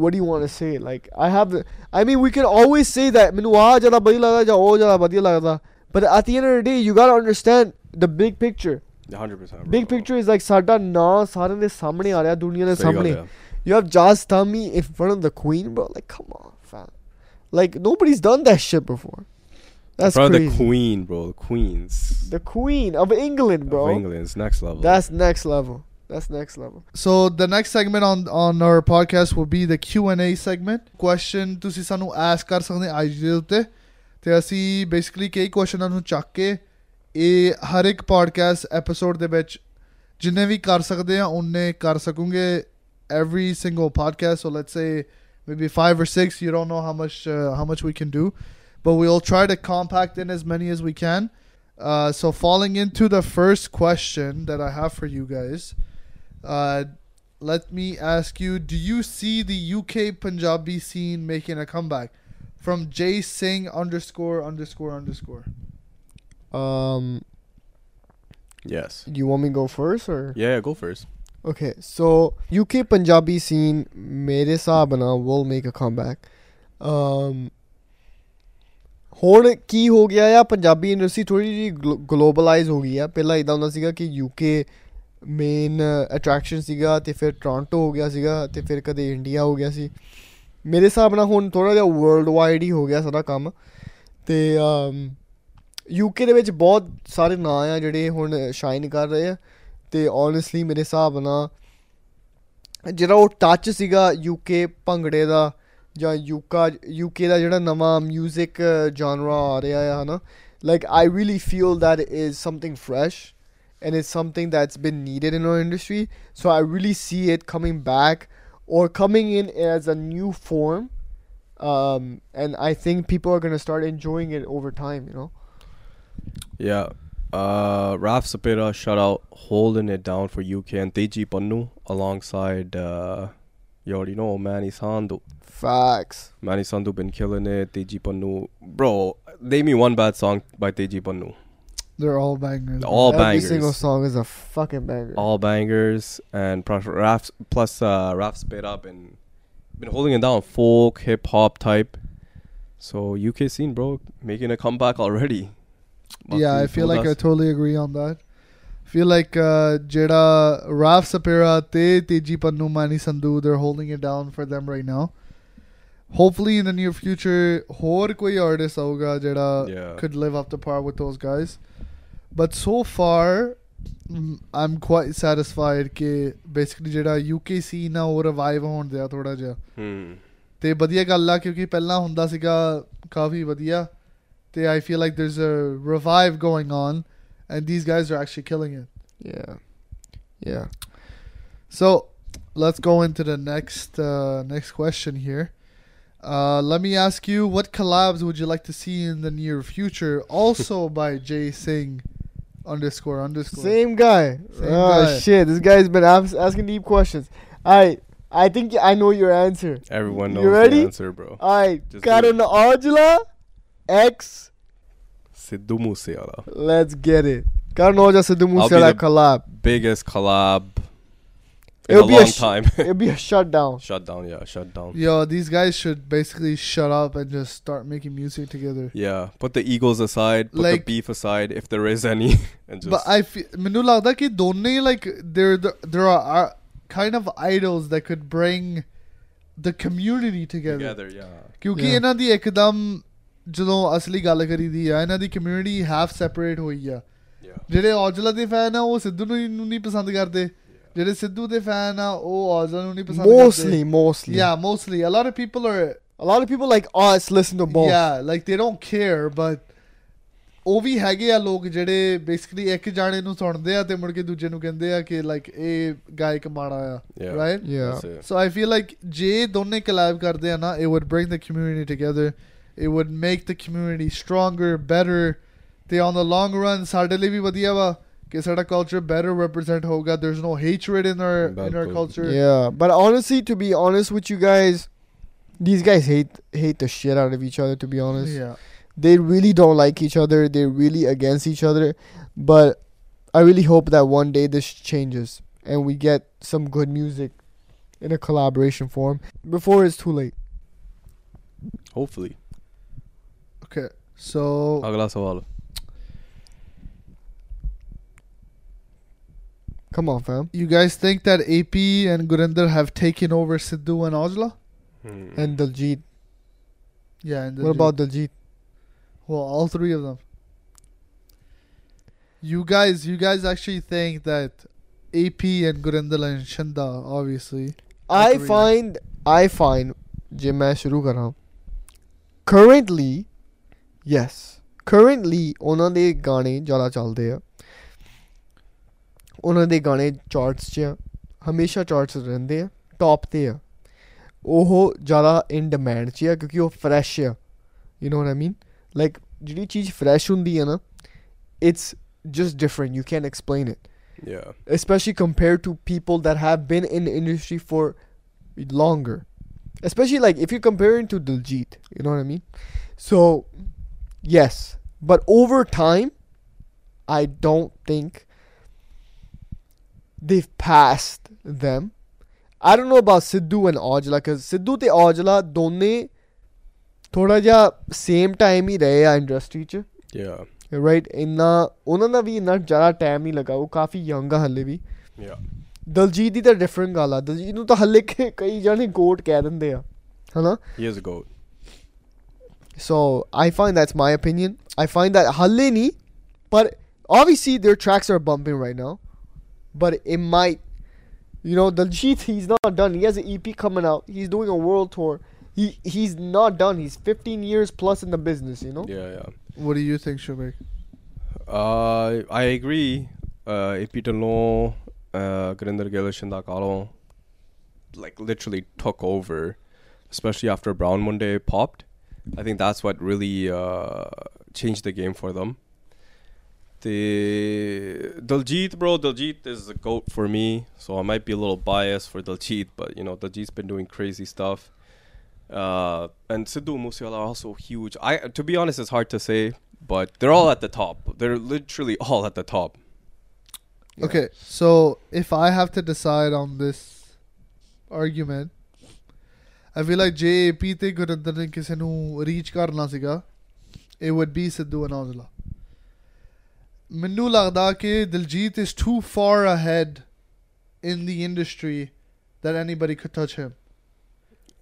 what do you want to say? Like i have i mean we can always say that ਮੈਨੂੰ ਆ ਜ਼ਿਆਦਾ ਵਧੀਆ ਲੱਗਦਾ ਜਾਂ ਉਹ ਜ਼ਿਆਦਾ ਵਧੀਆ ਲੱਗਦਾ But at the end of the day, you gotta understand the big picture. 100%. Big picture is like Sada na Sada ਦੇ ਸਾਹਮਣੇ ਆ ਰਿਹਾ ਦੁਨੀਆ You have Jaz Dhami in front of the queen, bro. Like, come on, fam. Like, nobody's done that shit before. That's in front crazy. of the queen, bro. The queens. The queen of England, bro. Of England. It's next level. That's next level. That's next level. So the next segment on on our podcast will be the Q and A segment. Question to ਸਾਨੂੰ ask ਕਰ ਸਕਦੇ IG ਦੇ ਤੇ ਅਸੀਂ basically ਕਈ ਕੁਐਸਚਨਾਂ ਨੂੰ ਚੱਕ ਕੇ ਇਹ ਹਰ ਇੱਕ podcast episode ਦੇ ਵਿੱਚ ਜਿੰਨੇ ਵੀ ਕਰ ਸਕਦੇ ਆ ਉਹਨੇ ਕਰ ਸਕੂਗੇ every single podcast so let's say maybe 5 or 6 you don't know how much uh, how much we can do but we'll try to compact in as many as we can uh, so falling into the first question that I have for you guys uh, let me ask you do you see the UK Punjabi scene making a comeback From Jay Singh underscore underscore underscore um yes. do you want me to go first or Yeah, go first. Okay, so UK Punjabi scene ਮੇਰੇ ਹਿਸਾਬ ਨਾਲ will make a comeback. Um ਹੁਣ ਕੀ ਹੋ ਗਿਆ ਆ Punjabi industry ਥੋੜੀ ਜੀ ਗਲੋਬਲਾਈਜ਼ ਹੋ ਗਈ ਆ ਪਹਿਲਾਂ ਇਦਾਂ ਹੁੰਦਾ ਸੀਗਾ ਕਿ UK ਮੇਨ ਅਟਰੈਕਸ਼ਨ ਸੀਗਾ ਤੇ ਫਿਰ ਟੋਰਾਂਟੋ ਹੋ ਗਿਆ ਸੀਗਾ ਤੇ ਫਿਰ ਕਦੇ ਇੰਡੀਆ ਹੋ ਗਿਆ ਸੀ ਮੇਰੇ ਹਿਸਾਬ ਨਾਲ ਹੁਣ ਥੋੜਾ ਜਿਹਾ ਵਰਲਡ ਵਾਈਡ ਹੀ ਹੋ ਗਿਆ ਸਾਰਾ ਕੰਮ ਤੇ ਯੂਕੇ ਦੇ ਵਿੱਚ ਬਹੁਤ ਸਾਰੇ ਨਾਂ ਆ ਜਿਹੜੇ ਹੁਣ ਸ਼ਾਈਨ ਕਰ ਰਹੇ ਆ ਤੇ ਓਨੈਸਟਲੀ ਮੇਰੇ ਹਿਸਾਬ ਨਾਲ ਜਿਹੜਾ ਉਹ ਟੱਚ ਸੀਗਾ ਯੂਕੇ ਭੰਗੜੇ ਦਾ ਜਾਂ ਯੂਕਾ ਯੂਕੇ ਦਾ ਜਿਹੜਾ ਨਵਾਂ 뮤직 ਜਨਰਾ ਆ ਰਿਹਾ ਹੈ ਹਨਾ like I really feel that is something fresh and it's something that's been needed in our industry so I really see it coming back or coming in as a new form um, and I think people are going to start enjoying it over time you know Yeah. Uh, Raf-Saperra, shout out, holding it down for UK and Tegi Pannu alongside. Uh, you already know Manni Sandhu. facts Manni Sandhu been killing it. Tegi Pannu, bro. Name me one bad song by Tegi Pannu. They're all bangers. All Every bangers. Every single song is a fucking banger. All bangers and plus Raf plus uh, spit up and been holding it down folk hip hop type. So UK scene, bro, making a comeback already. Must yeah, I feel like us. I totally agree on that. feel like uh, Jada, Raf-Saperra, Te Tegi Pannu, Manni Sandhu, they're holding it down for them right now. Hopefully in the near future, ਹੋਰ ਕੋਈ artist ਆਊਗਾ Jada yeah. could live up to par with those guys but so far mm, I'm quite satisfied ਕਿ basically ਜਿਹੜਾ UK scene ਆ ਉਹ revive ਹੋਣ ਦਿਆ ਥੋੜਾ ਜਿਹਾ Hmm. ਤੇ ਵਧੀਆ ਗੱਲ ਆ ਕਿਉਂਕਿ ਪਹਿਲਾਂ ਹੁੰਦਾ ਸੀਗਾ ਕਾਫੀ ਵਧੀਆ ਤੇ I feel like there's a revive going on and these guys are actually killing it yeah yeah so let's go into the next uh, next question here. Uh, let me ask you, what collabs would you like to see in the near future? Also by Jay Singh underscore underscore. Same guy. Same oh guy. shit! This guy's been abs- asking deep questions. Alright, I think I know your answer. Everyone knows You knows ready? the answer, bro. Alright, Just do Karan Aujla X. Sidhu Moosewala. Let's get it. Karan Aujla Sidhu I'll be the- collab. Biggest collab in It'll a be a long sh- time. [LAUGHS] It'll be a shutdown. shut down, yeah, shut down. Yo, these guys should basically shut up and just start making music together. Yeah, put the egos aside, put Like- the beef aside, if there is any, [LAUGHS] and just But I feel ਮੈਨੂੰ ਲੱਗਦਾ ਕਿ ਦੋਨੇ like there there are, are kind of idols that could bring the community together. together, yeah. ਕਿਉਂਕਿ Yeah. ਇਹਨਾਂ ਦੀ ਇੱਕਦਮ ਜਦੋਂ ਅਸਲੀ ਗੱਲ ਕਰੀਦੀ ਆ ਇਹਨਾਂ ਦੀ ਕਮਿਊਨਿਟੀ ਹਾਫ ਸੈਪਰੇਟ ਹੋਈ ਆ Yeah. ਜਿਹੜੇ ਔਜਲਾ ਦੇ ਫੈਨ ਆ ਉਹ ਸਿੱਧੂ ਨੂੰ ਨੂੰ ਨਹੀਂ ਪਸੰਦ ਕਰਦੇ ਜਿਹੜੇ ਸਿੱਧੂ ਦੇ ਫੈਨ ਆ ਉਹ ਔਜਲਾ ਨੂੰ ਨਹੀਂ ਪਸੰਦ Mostly, ਕਰਦੇ mostly. yeah mostly a lot of people are A lot of people like us listen to both. yeah like they don't care but ਉਹ ਵੀ ਹੈਗੇ ਆ ਲੋਕ ਜਿਹੜੇ ਬੇਸਿਕਲੀ ਇੱਕ ਜਾਣੇ ਨੂੰ ਸੁਣਦੇ ਆ ਤੇ ਮੁੜ ਕੇ ਦੂਜੇ ਨੂੰ ਕਹਿੰਦੇ ਆ ਕਿ ਲਾਈਕ ਇਹ ਗਾਇਕ ਮਾੜਾ ਆ Yeah. right Yeah. That's it. So I feel like ਜੇ ਦੋਨੇ collab ਕਰਦੇ ਆ ਨਾ it would bring the community together it would make the community stronger better ਤੇ on the long run ਸਾਡੇ ਲਈ ਵੀ ਵਧੀਆ ਵਾ कि साडा कल्चर बेटर रिप्रेजेंट होगा. There is no hatred in our in our culture yeah but honestly to be honest with you guys these guys hate hate the shit out of each other to be honest. Yeah. They really don't like each other. They're really against each other. But i really hope that one day this changes and we get some good music in a collaboration form. Before it's too late. Hopefully. Okay so A glass of सवाल। Come on, fam. You guys think that AP and Gurinder have taken over Sidhu and Aujla? Hmm. And Daljeet. Yeah, and Daljeet. What about Daljeet? Well, all three of them. You guys, you guys actually think that AP and Gurinder and Shinda, obviously. I find, I find, जब मैं currently yes currently ona de ਗਾਣੇ jala ਚੱਲਦੇ ਉਹਨਾਂ ਦੇ ਗਾਣੇ charts 'ਚ ਆ ਹਮੇਸ਼ਾ ਚਾਰਟਸ ਰਹਿੰਦੇ ਆ ਟੌਪ ਤੇ ਆ ਉਹ ਜ਼ਿਆਦਾ ਇਨ ਡਿਮਾਂਡ 'ਚ ਆ ਕਿਉਂਕਿ ਉਹ ਫਰੈਸ਼ ਆ you نو what I mean like ਜਿਹੜੀ ਚੀਜ਼ ਫਰੈਸ਼ ਹੁੰਦੀ ਆ ਨਾ it's just different you can explain it Yeah. especially compared to people that have been in the industry for longer. Especially like if you're comparing to Diljit, you know what I mean? So, yes, but over time, I don't think they've passed them. I don't know about Sidhu and Aujla because Sidhu ਤੇ Aujla ਦੋਨੇ ਥੋੜਾ ਜਿਹਾ same time ਹੀ ਰਹੇ ਆ industry 'ਚ Yeah. Right ਇੰਨਾ ਉਹਨਾਂ ਦਾ ਵੀ ਇੰਨਾ ਜ਼ਿਆਦਾ ਟਾਈਮ ਨਹੀਂ ਲੱਗਾ ਉਹ ਕਾਫੀ ਯੰਗ ਆ ਹੱਲੇ ਵੀ Yeah. ਦਲਜੀਤ ਦੀ ਤਾਂ ਡਿਫਰੈਂਟ ਗੱਲ ਆ ਦਲਜੀਤ ਨੂੰ ਤਾਂ ਹੱਲੇ ਕਿ- ਕਈ ਜਾਣੇ ਗੋਟ ਕਹਿ ਦਿੰਦੇ ਆ ਹਨਾ He is a goat. So I find that's my opinion I find that ਹੱਲੇ ਨਹੀਂ ਪਰ obviously their tracks are bumping right now but it might you know Daljit he's not done he has an EP coming out he's doing a world tour he he's not done he's 15 years plus in the business you know Yeah, yeah. what do you think Shubeg Uh, I agree. Uh, AP Dhillon, uh, Gurinder Gill Shinda Kahlon, like literally took over, especially after Brown Munde popped. I think that's what really uh, changed the game for them. The Daljit bro Daljit is a goat for me. So I might be a little biased for Daljit but you know Daljit's been doing crazy stuff. Uh, and Sidhu Moosewala are also huge. I to be honest it's hard to say but they're all at the top. They're literally all at the top. Yeah. okay so if I have to decide on this argument I feel like JAP ਤੇ ਗੁਰਿੰਦਰ ਨੇ ਕਿਸੇ it would be Sidhu and Aujla ਮੈਨੂੰ ਲੱਗਦਾ ਕਿ Diljit is too far ahead in the industry that anybody could touch him.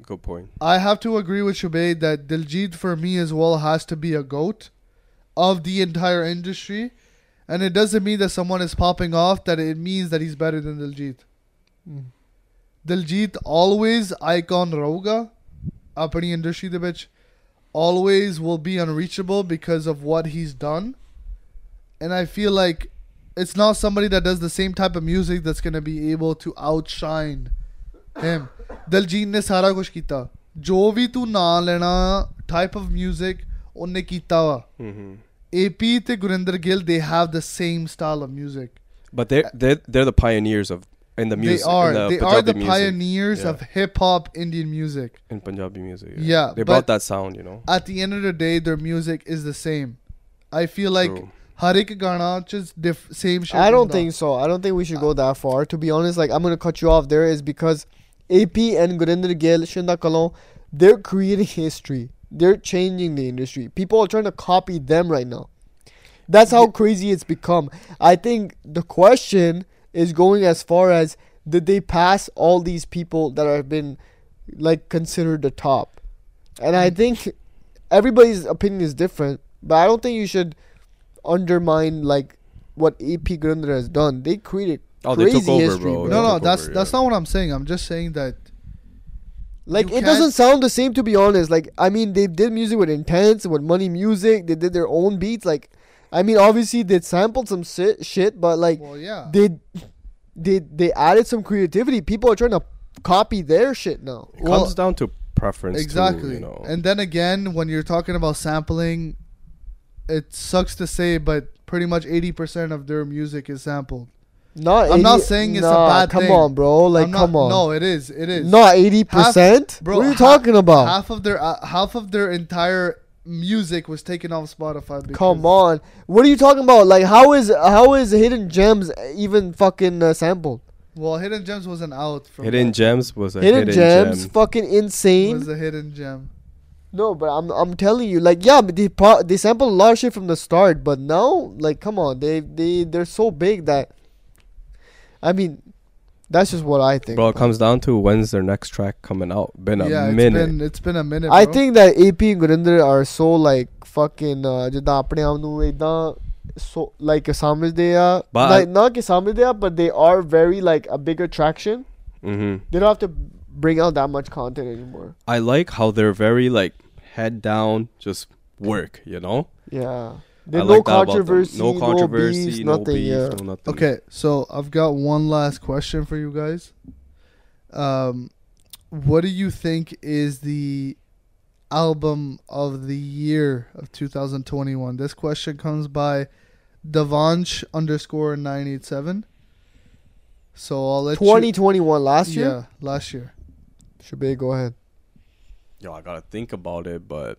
Good point. I have to agree with Shubaid that Diljit for me as well has to be a goat of the entire industry. And it doesn't mean that someone is popping off that it means that he's better than Diljit. Mm. Diljit always icon Roga ਆਪਣੀ industry ਦੇ ਵਿੱਚ always will be unreachable because of what he's done. And I feel like it's not somebody that does the same type of music that's going to be able to outshine him Daljit ਨੇ ਸਾਰਾ ਕੁਝ ਕੀਤਾ ਜੋ ਵੀ ਤੂੰ ਨਾਂ ਲੈਣਾ type of 뮤직 ਉਹਨੇ ਕੀਤਾ ਵਾ hmm AP ਤੇ Gurinder Gill they have the same style of music But they're they're they're the pioneers of in the music. they are in the they are Punjabi the music, pioneers Yeah. of hip hop Indian music in Punjabi music. Yeah, they but- brought that sound. You know. at the end of the day their music is the same I feel like True. har ek just diff- same shit. I don't think so. I don't think we should go that far. To be honest, like I'm gonna cut you off there is because AP and Gurinder Gill, Shinda Kahlon, they're creating history. They're changing the industry. People are trying to copy them right now. That's how crazy it's become. I think the question is going as far as did they pass all these people that have been like considered the top? And I mm. think everybody's opinion is different, but I don't think you should undermine like what AP Gurinder has done. They created Oh, they crazy took over, history, bro. bro. no no took that's over, that's yeah. not what I'm saying I'm just saying that Like You it doesn't can't- sound the same to be honest. Like I mean, they did music with Intense, with Money Music. They did their own beats. Like, I mean, obviously they sampled some shit, shit but like well yeah they they they added some creativity. People are trying to copy their shit now. It Well, comes down to preference. exactly Too, you know. and then again when you're talking about sampling it sucks to say but pretty much 80% of their music is sampled Not I'm not saying it's a nah, bad come thing. on, bro. Like, not- come on. no it is it is not eighty percent. bro, What are you ha- talking about? half of their uh, half of their entire music was taken off Spotify Come on. What are you talking about? Like, how is how is Hidden Gems even fucking uh, sampled? well Hidden Gems wasn't out from Hidden that. Gems was a Hidden, hidden, Gems, gem. fucking insane. was a hidden gem No, but I'm I'm telling you, like, yeah, but they pro- they sampled a lot of shit from the start, but now, like, come on, they they they're so big that, I mean, that's just what I think. Bro, it but comes down to when's their next track coming out. Been a yeah minute. it's been it's been a minute I bro. think that AP and Gurinder are so like fucking uh, ਜਿੱਦਾਂ ਆਪਣੇ ਆਪ ਨੂੰ ਇਦਾਂ so like ਸਮਝਦੇ ਆ But like not ਕਿ ਸਮਝਦੇ ਆ but they are very like a bigger traction. hmm They don't have to bring out that much content anymore. I like how they're very like head down, just work. You know. Yeah. There's like no that about controversy, no controversy, no beefs, no nothing. beef, yeah. no nothing. Okay, so I've got one last question for you guys. Um, what do you think is the album of the year of 2021? This question comes by Davanch underscore 987. So I'll let 2021 last year. Yeah, last year. Shubeg, go ahead. Yo, I gotta think about it, but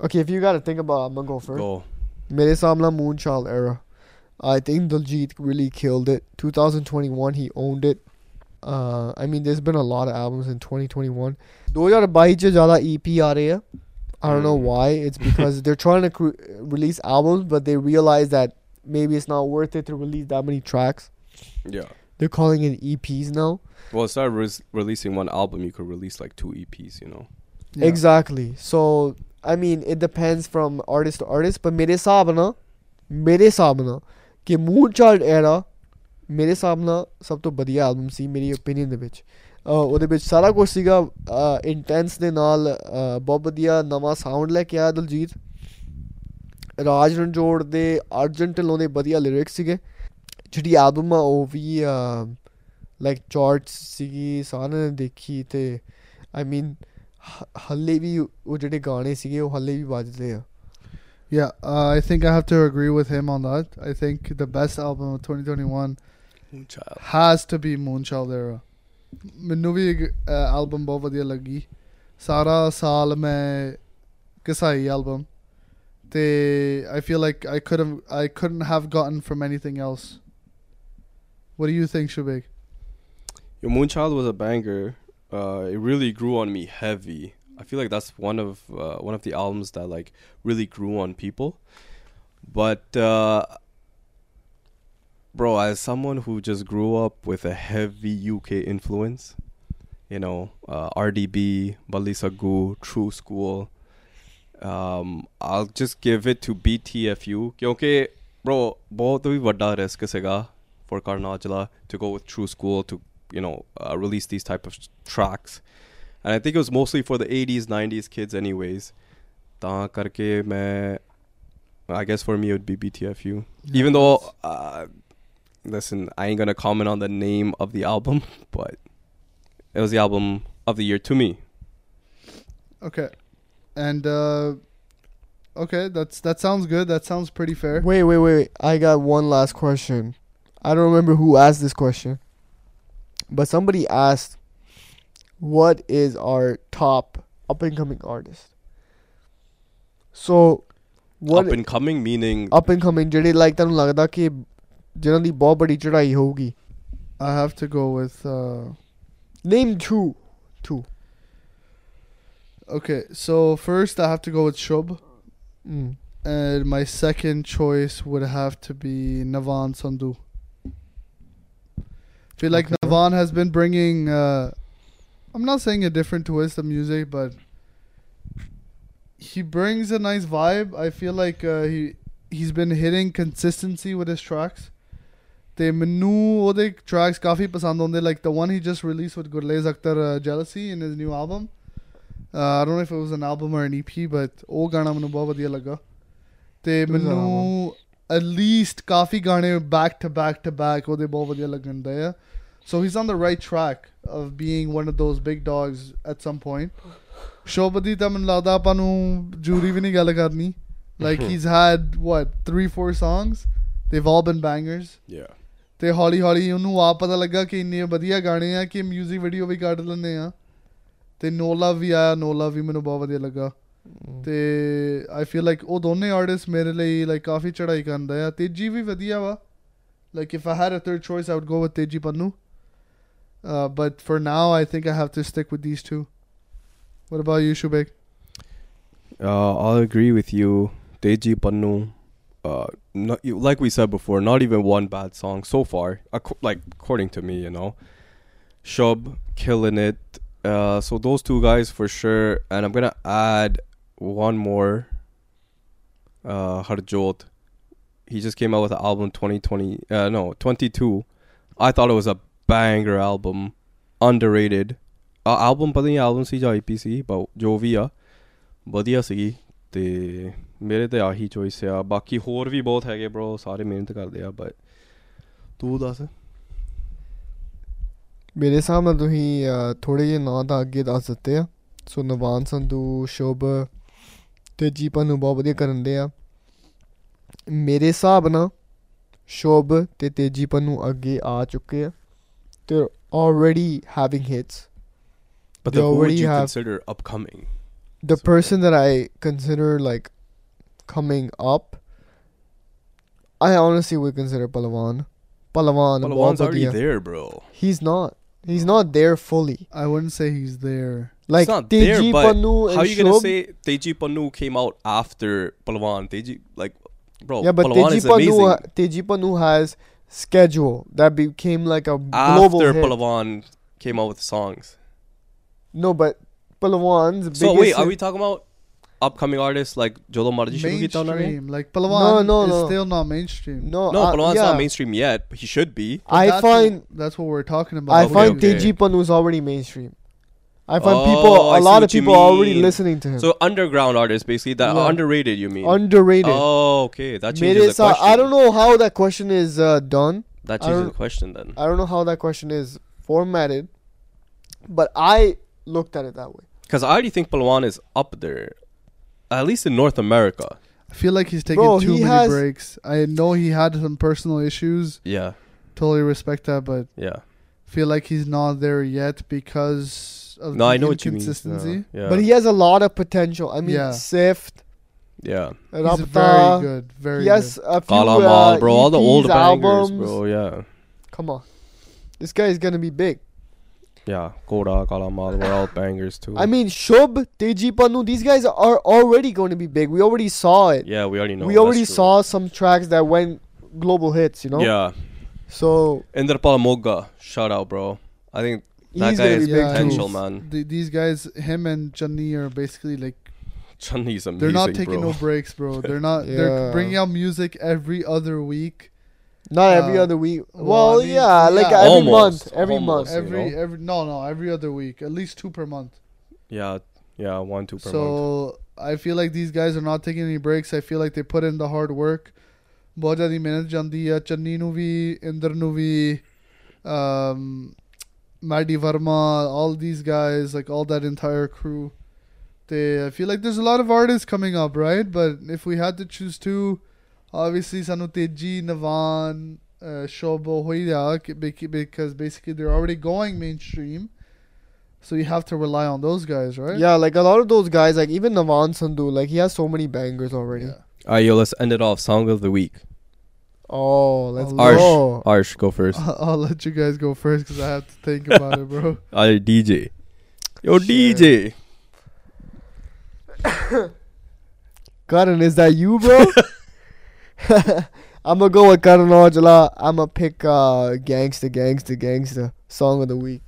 okay, if you gotta think about, it, I'm gonna go first. Go. मेरे Samla Moonchild era. I think Diljit really killed it. 2021, he owned it. Uh, I mean, there's been a lot of albums in 2021. 2022 से EP आ रहे don't know mm. why. It's because [LAUGHS] they're trying to cre- release albums, but they realize that maybe it's not worth it to release that many tracks. Yeah They're calling it EPs now. Well, instead of res- releasing one album, you could release like two EPs. You know. Yeah. Exactly. So I mean, it depends from artist to artist. But ਮੇਰੇ ਹਿਸਾਬ ਨਾਲ ਮੇਰੇ ਹਿਸਾਬ ਨਾਲ ਕਿ ਮੂਨਚਾਈਲਡ ਐਰਾ ਮੇਰੇ ਹਿਸਾਬ ਨਾਲ ਸਭ ਤੋਂ ਵਧੀਆ ਐਲਬਮ ਸੀ ਮੇਰੀ ਓਪੀਨੀਅਨ ਦੇ ਵਿੱਚ ਅਹ ਉਹਦੇ ਵਿੱਚ ਸਾਰਾ ਕੁਝ ਸੀਗਾ ਇੰਟੈਂਸ ਦੇ ਨਾਲ ਅਹ ਬਹੁਤ ਵਧੀਆ ਨਵਾਂ ਸਾਊਂਡ ਲੈ ਕੇ ਆਇਆ ਦਲਜੀਤ ਰਾਜ ਰਣਜੋੜ ਦੇ ਅਰਜਨ ਢਿੱਲੋਂ ਦੇ ਵਧੀਆ ਲਿਰਿਕਸ ਸੀਗੇ ਜਿਹੜੀ ਐਲਬਮ ਆ ਉਹ ਵੀ ਲਾਈਕ ਚਾਰਟਸ ਸੀਗੀ ਸਾਰਿਆਂ ਨੇ ਦੇਖੀ ਤੇ ਆਈ ਮੀਨ ਹੱਲੇ ਵੀ ਉਹ ਜਿਹੜੇ ਗਾਣੇ ਸੀਗੇ ਉਹ ਹੱਲੇ ਵੀ ਵੱਜਦੇ ਆ Yeah, uh, I think I have to agree with him on that. I think the best album of 2021 Moonchild. has to be Moonchild era. ਮੈਨੂੰ ਵੀ ਐਲਬਮ ਬਹੁਤ ਵਧੀਆ ਲੱਗੀ ਸਾਰਾ ਸਾਲ ਮੈਂ ਕਸਾਈ ਐਲਬਮ ਤੇ feel like I could have I couldn't have gotten from anything else. What do you think, Shubeg? Your Moonchild was a banger. Uh, it really grew on me heavy. I feel like that's one of uh, one of the albums that like really grew on people. But uh, bro, as someone who just grew up with a heavy UK influence, you know, uh, RDB, Bally Sagoo, True School. Um, I'll just give it to BTFU. Okay, bro बहुत ही बड़ा risk सेगा for Karan Aujla to go with True School to you know uh, release these type of tracks, and I think it was mostly for the 80s 90s kids anyways. I guess for me it would be BTFU, even though. Uh, listen, I ain't gonna comment on the name of the album, [LAUGHS] but it was the album of the year to me. Okay, and uh, okay, that's that sounds good. That sounds pretty fair. Wait, wait, wait. I got one last question. I don't remember who asked this question, but somebody asked, "What is our top up and coming artist?" So, what Up and coming meaning up and coming ਜਿਹੜੇ like ਤੁਹਾਨੂੰ ਲੱਗਦਾ ਕਿ ਜਿਨ੍ਹਾਂ ਦੀ ਬਹੁਤ ਬੜੀ ਚੜ੍ਹਾਈ ਹੋਊਗੀ I have to go with uh name two two okay, so first I have to go with Shub. mm. And my second choice would have to be Navan Sandhu. feel like Okay. Navan has been bringing uh I'm not saying a different twist of music, but he brings a nice vibe. I feel like uh, he he's been hitting consistency with his tracks. ਤੇ ਮੈਨੂੰ ਉਹਦੇ tracks ਕਾਫੀ ਪਸੰਦ ਆਉਂਦੇ like the one he just released with Gurlez Akhtar uh, Jealousy in his new album. Uh, I don't know if it was an album or an EP, but ਉਹ ਗਾਣਾ ਮੈਨੂੰ ਬਹੁਤ ਵਧੀਆ ਲੱਗਾ ਤੇ was an ਮੈਨੂੰ At least ਕਾਫੀ ਗਾਣੇ back to back to back ਉਹਦੇ ਬਹੁਤ ਵਧੀਆ ਲੱਗਣ ਦੇ ਆ so he's on the right track of being one of those big dogs at some point ਸ਼ੋਭਦੀ ਤਾਂ ਮੈਨੂੰ ਲੱਗਦਾ ਆਪਾਂ ਨੂੰ ਜੂਰੀ ਵੀ ਨਹੀਂ ਗੱਲ ਕਰਨੀ like he's had what three four songs they've all been bangers yeah. ਤੇ ਹੌਲੀ ਹੌਲੀ ਉਹਨੂੰ ਆਪ ਪਤਾ ਲੱਗਾ ਕਿ ਇੰਨੇ ਵਧੀਆ ਗਾਣੇ ਆ ਕਿ 뮤직 ਵੀਡੀਓ ਵੀ ਕੱਢ ਲੈਂਦੇ ਆ ਤੇ ਨੋ ਲਵ ਵੀ ਆਇਆ ਨੋ ਲਵ ਵੀ ਮੈਨੂੰ ਬਹੁਤ ਵਧੀਆ ਲੱਗਾ ਤੇ ਆਈ ਫੀਲ ਲਾਈਕ ਉਹ ਦੋਨੇ ਆਰਟਿਸਟ ਮੇਰੇ ਲਈ ਲਾਈਕ ਕਾਫੀ ਚੜਾਈ ਕਰਦੇ ਆ ਤੇਜੀ ਵੀ ਵਧੀਆ ਵਾ like if I had a third choice I would go with Tegi Pannu but for now I think I have to stick with these two what about you ਸ਼ੁਬੇਕ I uh, agree with you. Teji Pannu, uh, not, like we said before, not even one bad song so far, ac- like according to me, you know. Shub killing it. Uh, so those two guys for sure, and I'm gonna add one more. Uh, Harjot, he just came out with an album 2020. Uh, no, 22. I thought it was a banger album, underrated. ਆ album ਪਤਾ ਨਹੀਂ album ਸੀ ਜਾਂ EP ਸੀ ਜੋ ਵੀ ਆ ਵਧੀਆ ਸੀਗੀ ਤੇ ਮੇਰੇ ਤੇ ਆਹੀ ਚੋਇਸ ਆ ਬਾਕੀ ਹੋਰ ਵੀ ਬਹੁਤ ਹੈਗੇ ਬ్రో ਸਾਰੇ ਮਿਹਨਤ ਕਰਦੇ ਆ ਬਟ ਤੂੰ ਦੱਸ ਮੇਰੇ ਸਾਹਮਣੇ ਤੁਸੀਂ ਥੋੜੇ ਜਿਹੇ ਨਾਂ ਤਾਂ ਅੱਗੇ ਦੱਸ ਦਿੱਤੇ ਆ ਸੋ ਨਵਾਨ ਸੰਧੂ ਸ਼ੋਭ ਤੇ ਜੀਪਨ ਨੂੰ ਬਹੁਤ ਵਧੀਆ ਕਰਨ ਦੇ ਆ ਮੇਰੇ ਹਿਸਾਬ ਨਾਲ ਸ਼ੁਭ ਤੇ ਤੇਜੀਪਨ ਨੂੰ ਅੱਗੇ ਆ ਚੁੱਕੇ ਆ ਤੇ already having hits but They then who would already you have- consider upcoming the So, person that I consider like coming up I honestly would consider Palawan Palawan Palawan's ਬਹੁਤ already ਵਧੀਆ। there bro he's not he's not there fully I wouldn't say he's there. Like it's Teji Pannu How are you Shob? gonna say Teji Pannu came out after Palawan? Teji like bro. Yeah, but Teji Pannu, ha- Teji Pannu has schedule that became like a after global hit. Palawan came out with songs. No, but Palwan's. So wait, are we talking about upcoming artists like Jolo Marji Mainstream, like Palawan no, no, no. is still not mainstream. No, no, uh, Palwan's yeah. not mainstream yet, but he should be. But I that's find what, that's what we're talking about. I okay, find okay. Teji was already mainstream. I find Oh, people I a see lot of people are already listening to him. so underground artists basically that Yeah. underrated you mean Underrated. Oh, okay. That changes Mere the question. I don't know how that question is uh, done. That changes the question then. I don't know how that question is formatted, but I looked at it that way. Because I already think Palawan is up there, at least in North America. I feel like he's taking Bro, too he many has- breaks. I know he had some personal issues. Yeah, Totally respect that, but yeah. feel like he's not there yet because of No, the I know what you mean. inconsistency. Yeah, yeah. But he has a lot of potential. I mean, Yeah. Sift, yeah. He's Rapta. very good. Very Yes, a few Kalamal, uh, bro. All the old EPs, bangers, bro. Yeah, Come on, this guy is gonna be big. yeah. Koda, Kalamal, were all bangers too. I mean, Shub, Teji Pannu, these guys are already going to be big. We already saw it. yeah, we already know. we already true. saw some tracks that went global hits. You know. Yeah, So Inderpal Moga, shout out, bro. I think that he's guy gonna is be big Yeah, potential, too. man. The, these guys, him and Chani, are basically like Chandi's amazing, they're not taking bro. no breaks, bro. [LAUGHS] They're not. They're Yeah. bringing out music every other week. Not every Uh, other week. well, Well, I mean, yeah, like yeah. every Almost, month. Every almost. month. you Every know? every no no every other week, at least two per month. Yeah, yeah, one two per so month. I feel like these guys are not taking any breaks. I feel like they put in the hard work. ਬਹੁਤ ਜ਼ਿਆਦਾ ਮਿਹਨਤ ਜਾਂਦੀ ਆ ਚੰਨੀ ਨੂੰ ਵੀ ਇੰਦਰ ਨੂੰ ਵੀ um Maddie Varma, all these guys, like all that entire crew. They, I feel like there's a lot of artists coming up, right? But if we had to choose two, obviously Sanu Teji, Navan, uh, Shobo Hoida, because basically they're already going mainstream. So you have to rely on those guys, right? Yeah, like a lot of those guys, like even Navan Sandhu, like he has so many bangers already. Yeah. Alright, yo, let's end it off. Song of the week. Oh, let's Arsh. go. Arsh, go first. I'll, [LAUGHS] I'll let you guys go first because I have to think about it, bro. [LAUGHS] Alright, DJ. Yo, Sure. DJ. [COUGHS] Karan, is that you, bro? [LAUGHS] I'm gonna go with Karan Aujla. I'm gonna pick uh, Gangsta, Gangsta, Gangsta song of the week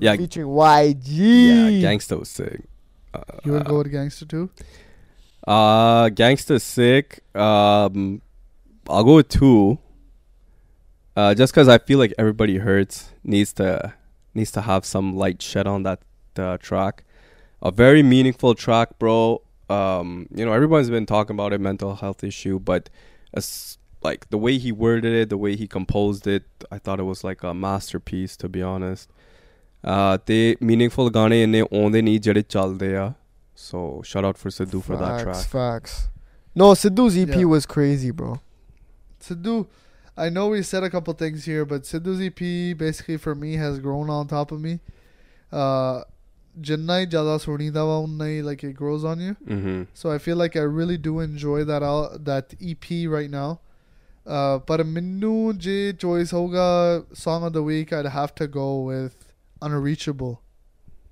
Yeah, featuring YG. yeah, Gangsta was sick. Uh, You would go with Gangster too? Uh, Gangsta sick. Um, I'll go with two. Uh, just because I feel like everybody hurts needs to needs to have some light shed on that uh, track. A very meaningful track, bro. Um, you know everyone's been talking about a mental health issue, but as like the way he worded it, the way he composed it, I thought it was like a masterpiece. To be honest, uh, ਤੇ meaningful ਗਾਣੇ ਇੰਨੇ ਆਉਂਦੇ ਨਹੀਂ ਜਿਹੜੇ ਚੱਲਦੇ ਆ. So shout out for Sidhu for that Facts, track. Facts. No, Sidhu's EP Yeah. was crazy, bro. Sidhu, I know we said a couple things here, but Sidhu's EP basically for me has grown on top of me. Uh, jala ही ज़्यादा like it grows on you. Mm-hmm. So I feel like I really do enjoy that that EP right now. Uh, but minu je choice hoga song of the week I'd have to go with Unreachable.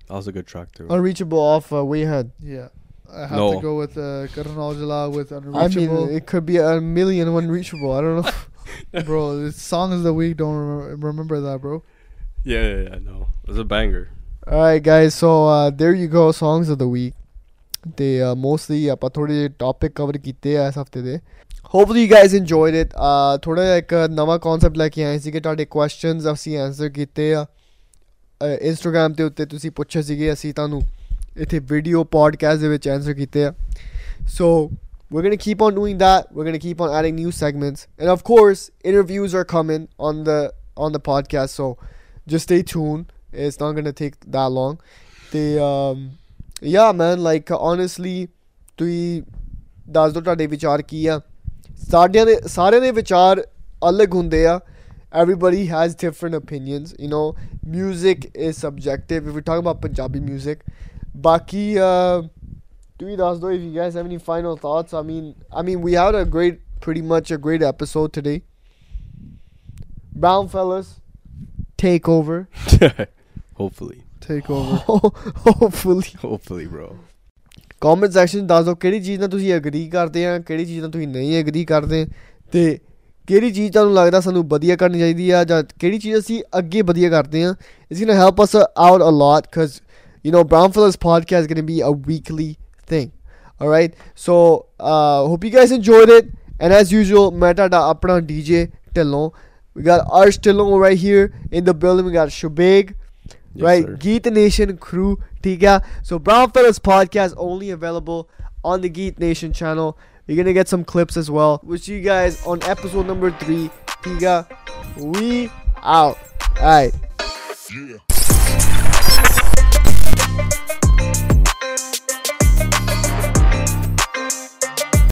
That was a good track too. Unreachable off uh, Way Ahead. Yeah. I have to go with uh, Karan Aujla Jala with Unreachable. I mean, it could be a million Unreachable. I don't know. [LAUGHS] bro, the song of the week, don't remember, that, bro. Yeah, yeah, yeah, I know. It a banger. All right, guys. So uh, there you go, songs of the week. They uh, mostly covered uh, topic cover this week. Hopefully you guys enjoyed it. Uh ਥੋੜਾ ਜਿਹਾ a ਨਵਾਂ concept ਲੈ ਕੇ ਆਏ ਸੀਗੇ ਤੁਹਾਡੇ questions ਅਸੀਂ answer ਕੀਤੇ ਆ ਇੰਸਟਾਗ੍ਰam ਤੇ ਉੱਤੇ ਤੁਸੀਂ ਪੁੱਛੇ ਸੀਗੇ ਅਸੀਂ ਤੁਹਾਨੂੰ ਇੱਥੇ ਵੀਡੀਓ ਪੋਡਕਾਸਟ ਦੇ ਵਿੱਚ ਆਨਸਰ ਕੀਤੇ ਆ ਸੋ we're going to keep on doing that we're going to keep on adding new segments and of course interviews are coming on the on the podcast so just stay tuned it's not going to take that long they um yeah man like honestly ਤੁਸੀਂ ਦੱਸ ਦਿਓ ਤੁਹਾਡੇ ਵਿਚਾਰ ਕੀ ਆ ਸਾਡਿਆਂ ਦੇ ਸਾਰਿਆਂ ਦੇ ਵਿਚਾਰ ਅਲੱਗ ਹੁੰਦੇ ਆ everybody has different opinions you know music is subjective if we're talking about punjabi music ਬਾਕੀ uh ਤੁਸੀਂ ਦੱਸ ਦਿਓ if you guys have any final thoughts i mean i mean we had a great pretty much a great episode today brown fellas take over [LAUGHS] Hopefully, Take over. [LAUGHS] hopefully hopefully, bro. Comment section ਦੱਸ ਦਿਓ ਕਿਹੜੀ ਚੀਜ਼ ਨਾਲ ਤੁਸੀਂ agri ਕਰਦੇ ਆ ਕਿਹੜੀ ਚੀਜ਼ ਨਾਲ ਤੁਸੀਂ ਨਹੀਂ ਐਗਰੀ ਕਰਦੇ ਤੇ ਕਿਹੜੀ ਚੀਜ਼ ਤੁਹਾਨੂੰ ਲੱਗਦਾ ਸਾਨੂੰ ਵਧੀਆ ਕਰਨੀ ਚਾਹੀਦੀ ਆ ਜਾਂ ਕਿਹੜੀ ਚੀਜ਼ ਅਸੀਂ ਅੱਗੇ ਵਧੀਆ ਕਰਦੇ ਆ it's going to help us out a lot cuz you know, Brownfellas podcast is going to be a weekly thing. All right. So, uh, hope you guys enjoyed it. And as usual, meta da apna DJ Tillon. We got Arsh Tillon right here in the building. We got Shubeg. Yes, right, sir. Geet Nation crew, Tiga. So Brownfellas podcast only available on the Geet Nation channel. You're gonna get some clips as well. We'll see you guys on episode number three. Tiga, we out. All right. Yeah.